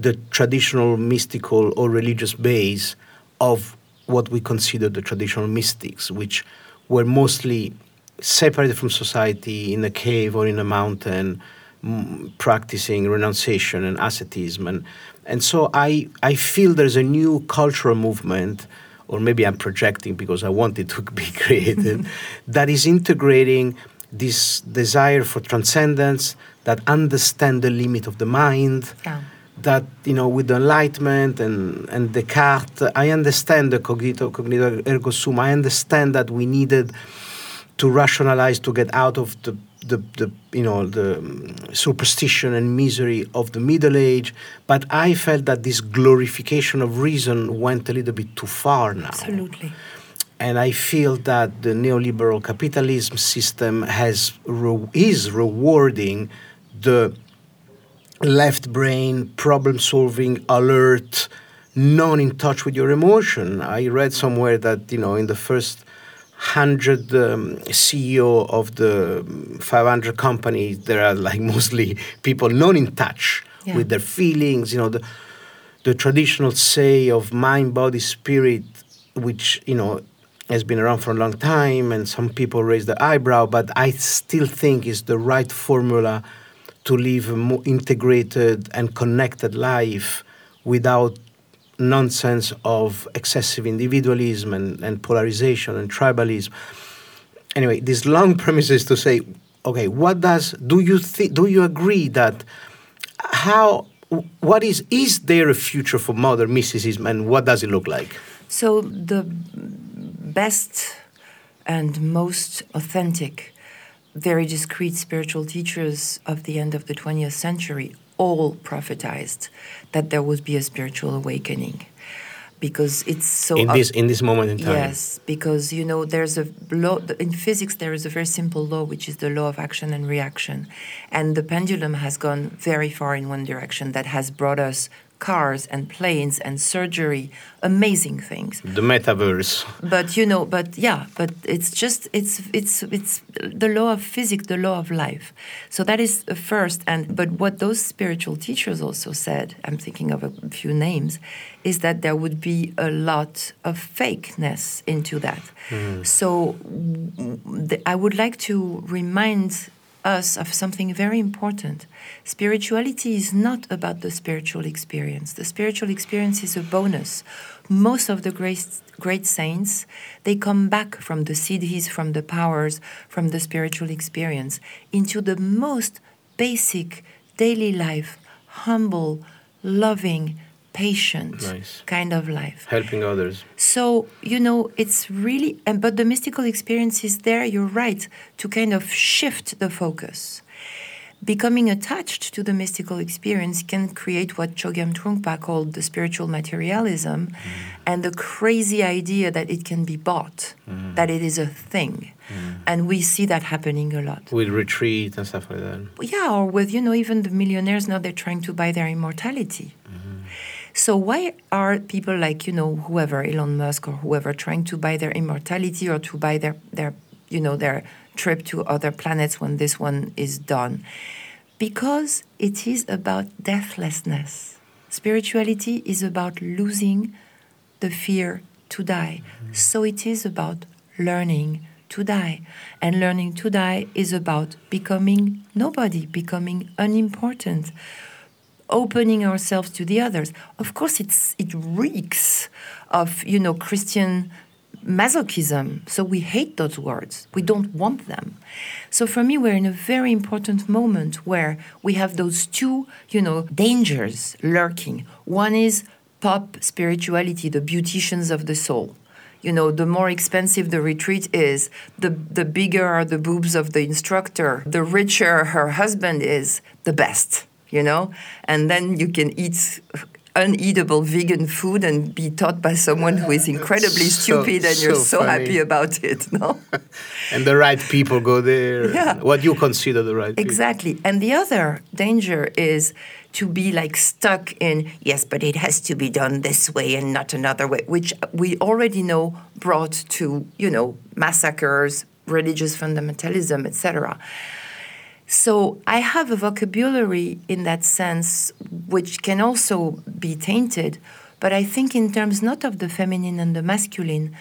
the traditional mystical or religious base of what we consider the traditional mystics which were mostly separated from society in a cave or in a mountain, practicing renunciation and asceticism. And, and so I, I feel there's a new cultural movement, or maybe I'm projecting because I want it to be created, that is integrating this desire for transcendence, that understand the limit of the mind. Yeah that you know with the enlightenment and and Descartes, I understand the cogito cognito ergo sum. I understand that we needed to rationalize to get out of the the, the you know the um, superstition and misery of the Middle Age, but I felt that this glorification of reason went a little bit too far now. Absolutely. And I feel that the neoliberal capitalism system has re- is rewarding the left brain, problem solving, alert, non in touch with your emotion. I read somewhere that, you know, in the first 100 um, CEO of the 500 companies, there are like mostly people non in touch Yeah. with their feelings, you know, the, the traditional say of mind, body, spirit, which, you know, has been around for a long time and some people raise the eyebrow, but I still think is the right formula to live a more integrated and connected life without nonsense of excessive individualism and, and polarization and tribalism. Anyway, this long premises to say, okay, what does do you think? Do you agree that how what is is there a future for modern mysticism and what does it look like? So the best and most authentic, very discreet spiritual teachers of the end of the 20th century all prophetized that there would be a spiritual awakening because it's so in this in this moment in time. Yes, because you know there's a law in physics. There is a very simple law, which is the law of action and reaction, and the pendulum has gone very far in one direction. That has brought us cars and planes and surgery, amazing things. The metaverse. But you know, but yeah, but it's just it's it's it's the law of physics, the law of life. So that is the first. And but what those spiritual teachers also said, I'm thinking of a few names, is that there would be a lot of fakeness into that. So mm, the, I would like to remind us of something very important. Spirituality is not about the spiritual experience. The spiritual experience is a bonus. Most of the great, great saints, they come back from the siddhis, from the powers, from the spiritual experience into the most basic daily life, humble, loving, patient Nice. kind of life. Helping others. So, you know, it's really, and, but the mystical experience is there, you're right, to kind of shift the focus. becoming attached to the mystical experience can create what Chogyam Trungpa called the spiritual materialism mm. and the crazy idea that it can be bought, mm. that it is a thing. Mm. And we see that happening a lot. With retreat and stuff like that. Yeah, or with, you know, even the millionaires now they're trying to buy their immortality. So why are people like, you know, whoever, Elon Musk or whoever, trying to buy their immortality or to buy their, their you know, their trip to other planets when this one is done. Because it is about deathlessness. Spirituality is about losing the fear to die. Mm-hmm. So it is about learning to die. And learning to die is about becoming nobody, becoming unimportant, opening ourselves to the others. Of course, it's, it reeks of, you know, Christian masochism. So we hate those words. We don't want them. So for me, we're in a very important moment where we have those two, you know, dangers lurking. One is pop spirituality, the beauticians of the soul. You know, the more expensive the retreat is, the, the bigger are the boobs of the instructor, the richer her husband is, the best, you know? And then you can eat uneatable vegan food and be taught by someone who is incredibly so, stupid and you're so, happy about it no and the right people go there yeah. what you consider the right exactly people. and the other danger is to be like stuck in yes but it has to be done this way and not another way which we already know brought to you know massacres religious fundamentalism etc so I have a vocabulary in that sense, which can also be tainted, but I think in terms not of the feminine and the masculine,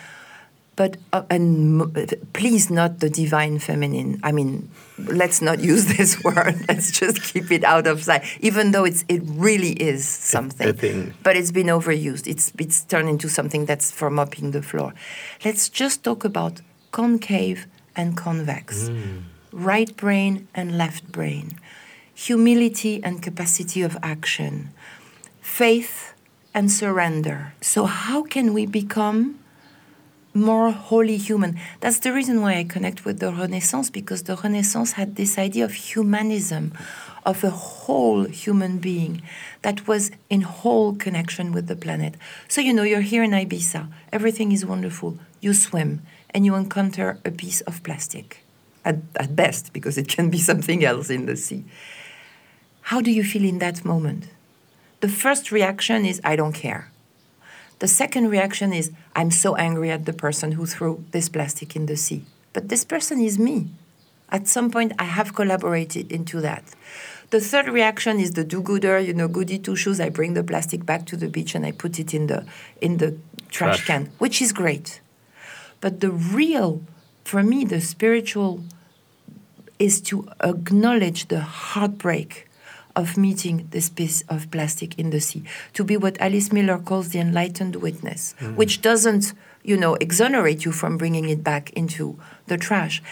but uh, and please not the divine feminine. I mean, let's not use this word. let's just keep it out of sight. Even though it's it really is something, but it's been overused. It's it's turned into something that's for mopping the floor. Let's just talk about concave and convex. Mm right brain and left brain, humility and capacity of action, faith and surrender. So, how can we become more wholly human? That's the reason why I connect with the Renaissance, because the Renaissance had this idea of humanism, of a whole human being that was in whole connection with the planet. So, you know, you're here in Ibiza, everything is wonderful, you swim, and you encounter a piece of plastic at, at best, because it can be something else in the sea. How do you feel in that moment? The first reaction is, I don't care. The second reaction is, I'm so angry at the person who threw this plastic in the sea. But this person is me. At some point, I have collaborated into that. The third reaction is the do-gooder, you know, goody two shoes. I bring the plastic back to the beach and I put it in the in the trash, trash. can, which is great. But the real, for me, the spiritual is to acknowledge the heartbreak of meeting this piece of plastic in the sea, to be what Alice Miller calls the enlightened witness, mm-hmm. which doesn't, you know, exonerate you from bringing it back into the trash,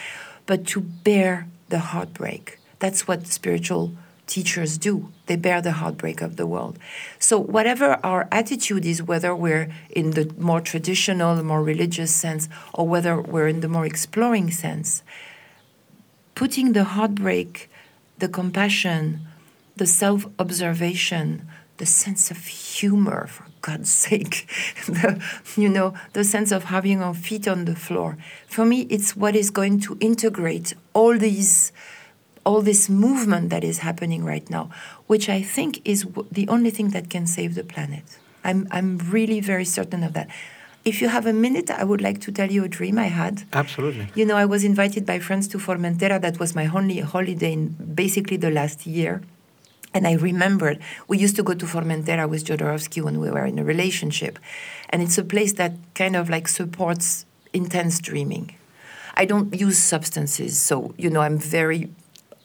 but to bear the heartbreak. That's what spiritual teachers do. They bear the heartbreak of the world. So, whatever our attitude is, whether we're in the more traditional, more religious sense, or whether we're in the more exploring sense, putting the heartbreak, the compassion, the self observation, the sense of humor, for God's sake, the, you know, the sense of having our feet on the floor. For me, it's what is going to integrate all these, all this movement that is happening right now, which I think is the only thing that can save the planet. I'm, I'm really very certain of that. If you have a minute, I would like to tell you a dream I had. Absolutely. You know, I was invited by friends to Formentera. That was my only holiday in basically the last year. And I remembered we used to go to Formentera with Jodorowsky when we were in a relationship. And it's a place that kind of like supports intense dreaming. I don't use substances, so, you know, I'm very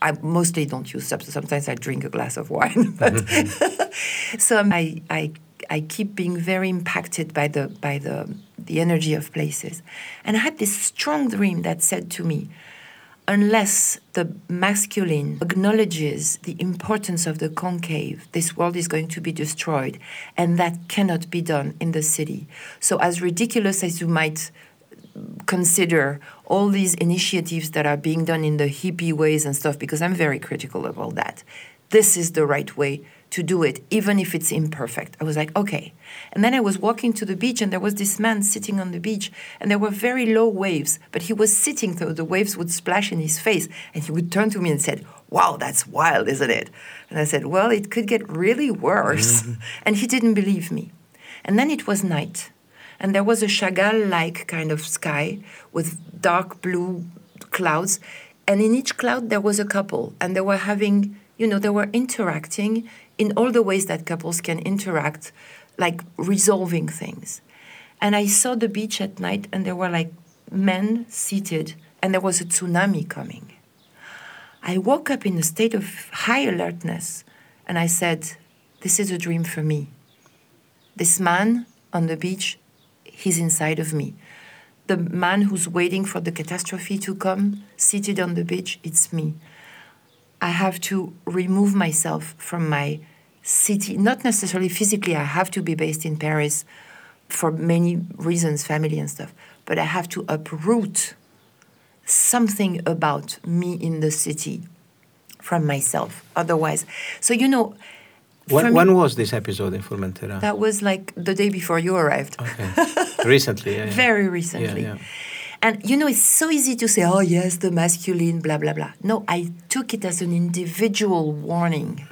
I mostly don't use substances. Sometimes I drink a glass of wine, but mm-hmm. so I, I I keep being very impacted by the by the the energy of places. And I had this strong dream that said to me, unless the masculine acknowledges the importance of the concave, this world is going to be destroyed, and that cannot be done in the city. So as ridiculous as you might consider all these initiatives that are being done in the hippie ways and stuff because I'm very critical of all that. This is the right way to do it, even if it's imperfect. I was like, okay. And then I was walking to the beach, and there was this man sitting on the beach, and there were very low waves, but he was sitting so the waves would splash in his face, and he would turn to me and said, "Wow, that's wild, isn't it?" And I said, "Well, it could get really worse." And he didn't believe me. And then it was night, and there was a Chagall-like kind of sky with dark blue clouds, and in each cloud there was a couple, and they were having you know, they were interacting in all the ways that couples can interact, like resolving things. And I saw the beach at night, and there were like men seated, and there was a tsunami coming. I woke up in a state of high alertness, and I said, This is a dream for me. This man on the beach, he's inside of me. The man who's waiting for the catastrophe to come, seated on the beach, it's me. I have to remove myself from my city, not necessarily physically, I have to be based in Paris for many reasons, family and stuff, but I have to uproot something about me in the city from myself. Otherwise, so you know. When, me, when was this episode in Formentera? That was like the day before you arrived. Okay. recently, yeah, yeah. Very recently. Yeah, and you know, it's so easy to say, oh, yes, the masculine, blah, blah, blah. No, I took it as an individual warning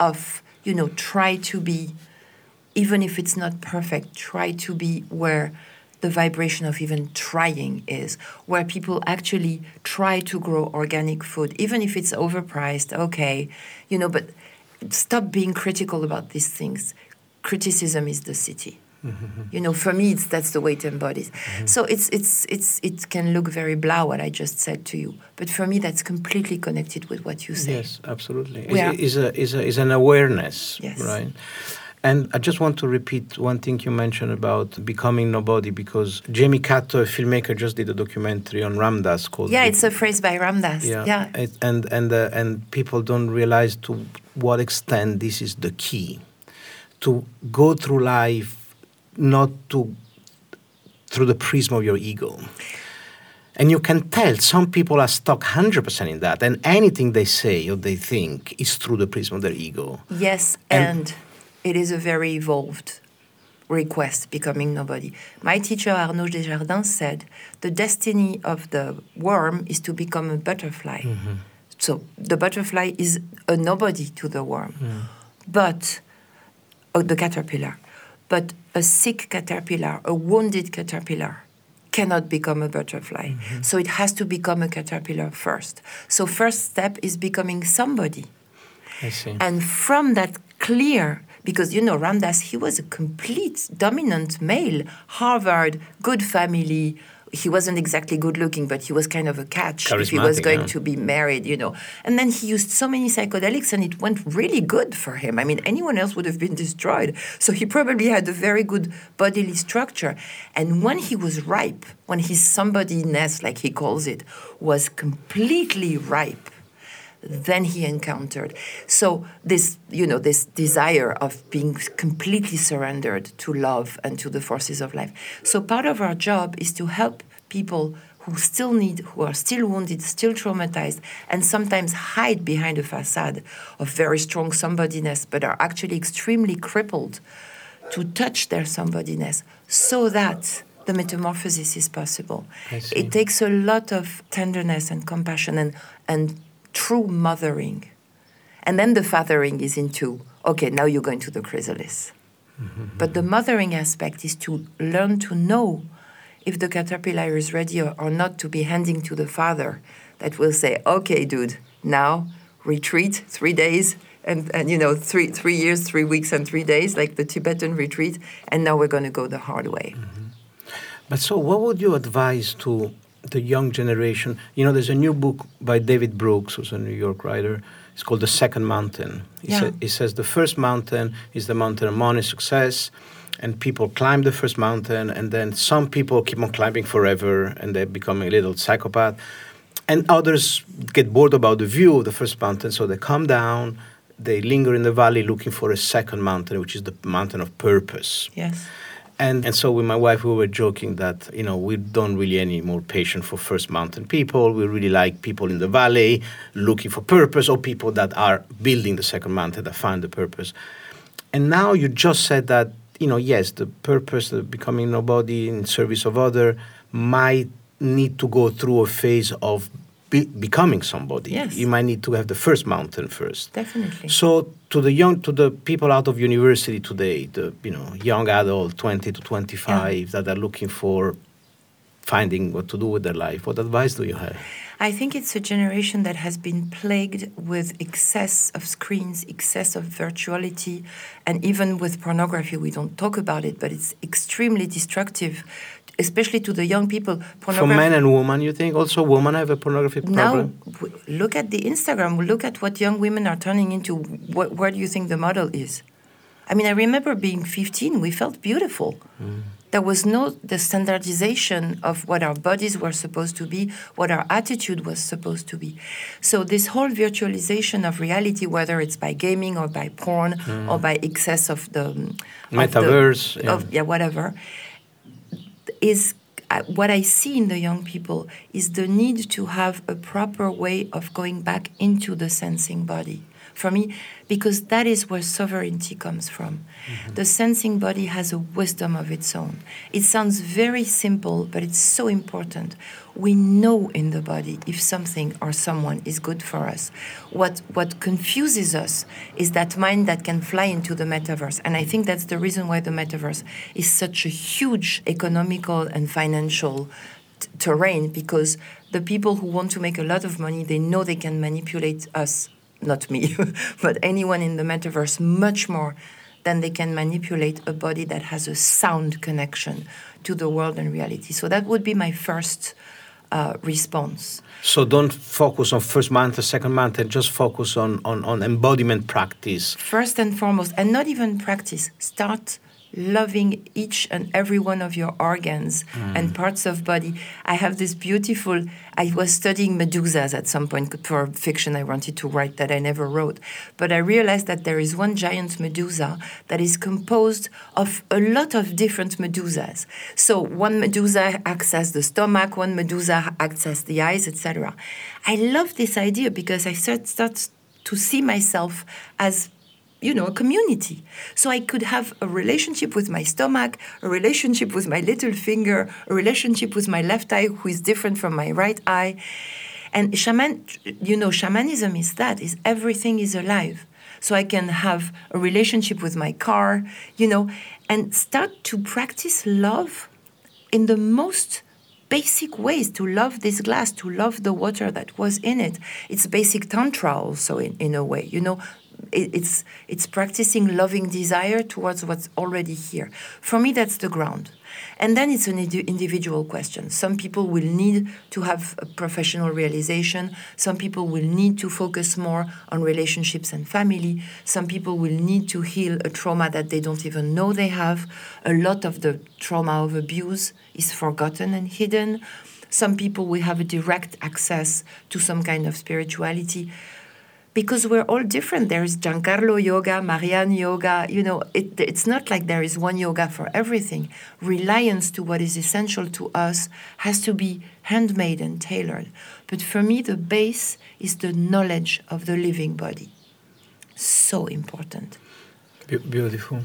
of, you know, try to be, even if it's not perfect, try to be where the vibration of even trying is, where people actually try to grow organic food, even if it's overpriced, okay, you know, but stop being critical about these things. Criticism is the city. Mm-hmm. You know, for me, it's, that's the way it embodies. Mm-hmm. So it's, it's, it's, it can look very blah what I just said to you, but for me, that's completely connected with what you say. Yes, absolutely. It's, is a, is a, is an awareness, yes. right? And I just want to repeat one thing you mentioned about becoming nobody because Jamie Catto, a filmmaker, just did a documentary on Ram Dass called. Yeah, it's a phrase by Ram Dass. Yeah, yeah. It, and and uh, and people don't realize to what extent this is the key to go through life not to through the prism of your ego. And you can tell some people are stuck 100% in that, and anything they say or they think is through the prism of their ego. Yes, and, and it is a very evolved request, becoming nobody. My teacher, Arnaud Desjardins, said the destiny of the worm is to become a butterfly. Mm-hmm. So the butterfly is a nobody to the worm, mm. but oh, the caterpillar. But a sick caterpillar, a wounded caterpillar, cannot become a butterfly. Mm-hmm. So it has to become a caterpillar first. So first step is becoming somebody. I see. And from that clear, because you know Ram Dass, he was a complete dominant male, Harvard, good family, he wasn't exactly good looking, but he was kind of a catch if he was going yeah. to be married, you know. And then he used so many psychedelics and it went really good for him. I mean, anyone else would have been destroyed. So he probably had a very good bodily structure. And when he was ripe, when his somebody ness, like he calls it, was completely ripe, then he encountered. So this, you know, this desire of being completely surrendered to love and to the forces of life. So part of our job is to help people who still need, who are still wounded, still traumatized, and sometimes hide behind a facade of very strong somebodyness, but are actually extremely crippled to touch their somebodyness so that the metamorphosis is possible. It takes a lot of tenderness and compassion and, and true mothering. And then the fathering is into, okay, now you're going to the chrysalis. Mm-hmm. But the mothering aspect is to learn to know if the caterpillar is ready or not to be handing to the father that will say, okay, dude, now retreat three days and, and you know three three years, three weeks, and three days, like the Tibetan retreat, and now we're going to go the hard way. Mm-hmm. But so, what would you advise to the young generation. You know, there's a new book by David Brooks, who's a New York writer. It's called The Second Mountain. He, yeah. sa- he says the first mountain is the mountain of money success, and people climb the first mountain, and then some people keep on climbing forever, and they become a little psychopath. And others get bored about the view of the first mountain, so they come down, they linger in the valley looking for a second mountain, which is the mountain of purpose. Yes. And, and so with my wife, we were joking that, you know, we don't really any more patient for first mountain people. We really like people in the valley looking for purpose or people that are building the second mountain that find the purpose. And now you just said that, you know, yes, the purpose of becoming nobody in service of other might need to go through a phase of be, becoming somebody. Yes. You might need to have the first mountain first. Definitely. So to the young, to the people out of university today, the you know young adult, twenty to twenty-five, that are looking for finding what to do with their life, what advice do you have? I think it's a generation that has been plagued with excess of screens, excess of virtuality, and even with pornography. We don't talk about it, but it's extremely destructive, especially to the young people. For men and women, you think also women have a pornography problem? Now, look at the Instagram. Look at what young women are turning into. Wh- where do you think the model is? I mean, I remember being 15. We felt beautiful. Mm there was no the standardization of what our bodies were supposed to be, what our attitude was supposed to be. So this whole virtualization of reality, whether it's by gaming or by porn mm. or by excess of the metaverse, of, the, yeah. Of, yeah, whatever, is uh, what I see in the young people is the need to have a proper way of going back into the sensing body for me because that is where sovereignty comes from. Mm-hmm. The sensing body has a wisdom of its own. It sounds very simple, but it's so important. We know in the body if something or someone is good for us. What what confuses us is that mind that can fly into the metaverse. And I think that's the reason why the metaverse is such a huge economical and financial t- terrain because the people who want to make a lot of money, they know they can manipulate us not me, but anyone in the metaverse much more than they can manipulate a body that has a sound connection to the world and reality. So that would be my first uh, response. So don't focus on first month or second month and just focus on, on, on embodiment practice. First and foremost, and not even practice, start loving each and every one of your organs mm. and parts of body. I have this beautiful. I was studying medusas at some point for fiction I wanted to write that I never wrote, but I realized that there is one giant medusa that is composed of a lot of different medusas. So one medusa acts as the stomach, one medusa acts as the eyes, etc. I love this idea because I start, start to see myself as you know, a community. So I could have a relationship with my stomach, a relationship with my little finger, a relationship with my left eye, who is different from my right eye. And shaman, you know, shamanism is that, is everything is alive. So I can have a relationship with my car, you know, and start to practice love in the most basic ways to love this glass, to love the water that was in it. It's basic tantra also in, in a way, you know, it's it's practicing loving desire towards what's already here. For me, that's the ground. And then it's an individual question. Some people will need to have a professional realization. Some people will need to focus more on relationships and family. Some people will need to heal a trauma that they don't even know they have. A lot of the trauma of abuse is forgotten and hidden. Some people will have a direct access to some kind of spirituality because we're all different. There's Giancarlo yoga, Marianne yoga. You know, it, it's not like there is one yoga for everything. Reliance to what is essential to us has to be handmade and tailored. But for me, the base is the knowledge of the living body. So important. Be- beautiful.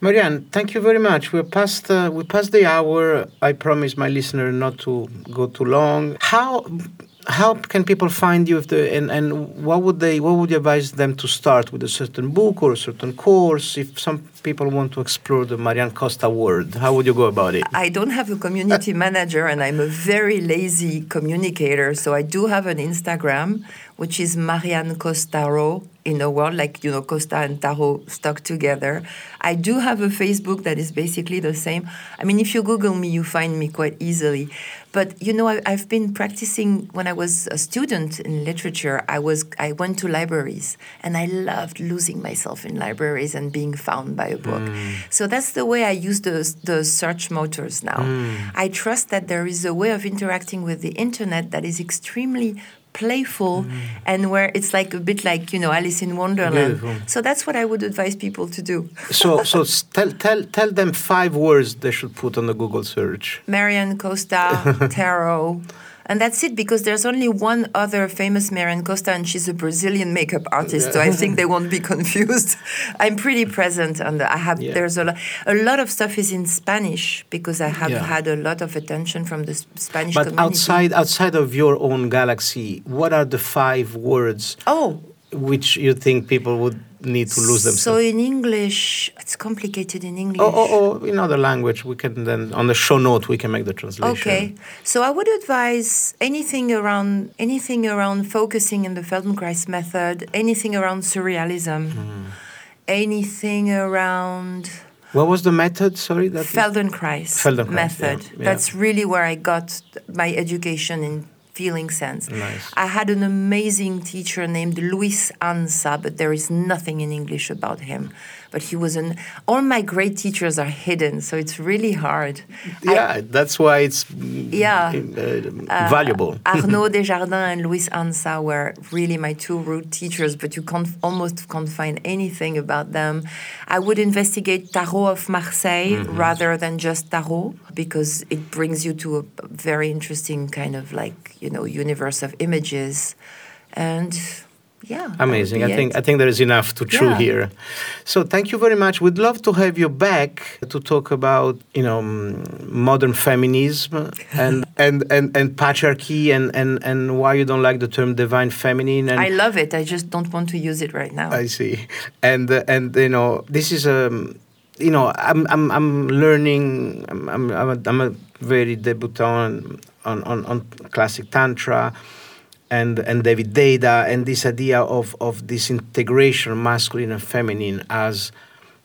Marianne, thank you very much. We're past uh, we passed the hour. I promise my listener not to go too long. How how can people find you if the and, and what would they what would you advise them to start with a certain book or a certain course if some people want to explore the Marianne Costa world how would you go about it I don't have a community manager and I'm a very lazy communicator so I do have an Instagram which is Marianne Costaro in a world like you know Costa and Taro stuck together. I do have a Facebook that is basically the same. I mean, if you Google me, you find me quite easily. But you know, I, have been practicing when I was a student in literature. I was I went to libraries and I loved losing myself in libraries and being found by a book. Mm. So that's the way I use the the search motors now. Mm. I trust that there is a way of interacting with the internet that is extremely playful mm. and where it's like a bit like you know Alice in Wonderland. Beautiful. So that's what I would advise people to do. So, so tell, tell, tell them five words they should put on the Google search. Marianne Costa, tarot. And that's it because there's only one other famous Marianne Costa, and she's a Brazilian makeup artist. So I think they won't be confused. I'm pretty present and. I have Yeah. there's a lot. A lot of stuff is in Spanish because I have Yeah. had a lot of attention from the Spanish But community. outside, outside of your own galaxy, what are the five words Oh, which you think people would need to lose themselves. so in English, it's complicated in English. Oh, oh, oh, in other language, we can then on the show note we can make the translation. Okay, so I would advise anything around anything around focusing in the Feldenkrais method, anything around surrealism, Mm-hmm. anything around What was the method? Sorry, that Feldenkrais, Feldenkrais, method. yeah, yeah. That's really where I got my education in feeling sense. Nice. I had an amazing teacher named Luis Ansa, but there is nothing in English about him. But he was an. All my great teachers are hidden, so it's really hard. I- yeah, that's why it's mm, Yeah. uh, valuable. Arnaud Desjardins and Luis Ansa were really my two root teachers, but you can't almost can't find anything about them. I would investigate Tarot of Marseille rather than just Tarot because it brings you to a very interesting kind of like you know universe of images, and yeah, Amazing. I think it. I think there is enough to chew Yeah. here. So thank you very much. We'd love to have you back to talk about you know modern feminism and and, and, and patriarchy and, and, and why you don't like the term divine feminine. And I love it. I just don't want to use it right now. I see. And uh, and you know this is um you know I'm I'm I'm learning. I'm I'm I'm a, I'm a very debutant on, on on classic tantra. And, and David Data and this idea of, of this integration masculine and feminine as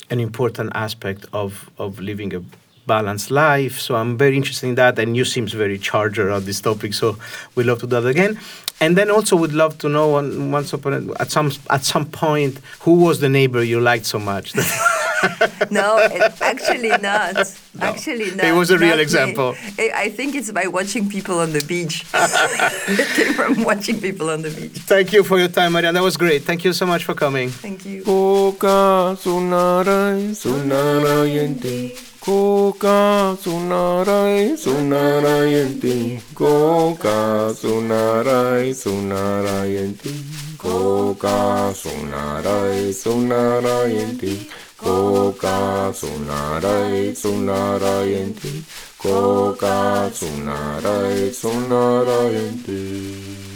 an important aspect of, of living a balanced life. So I'm very interested in that, and you seems very charger on this topic. So we'd love to do that again. And then also we'd love to know on, once upon at some at some point who was the neighbor you liked so much. no, it, actually not. Actually not. It was a real not me. example. I I think it's by watching people on the beach. it came from watching people on the beach. Thank you for your time, Marianne. That was great. Thank you so much for coming. Thank you. Koka sunarai sunarayente Koka sunarai sunarayente Koka sunarai coca sonarai sonarai en ti coca sonarai sonarai en ti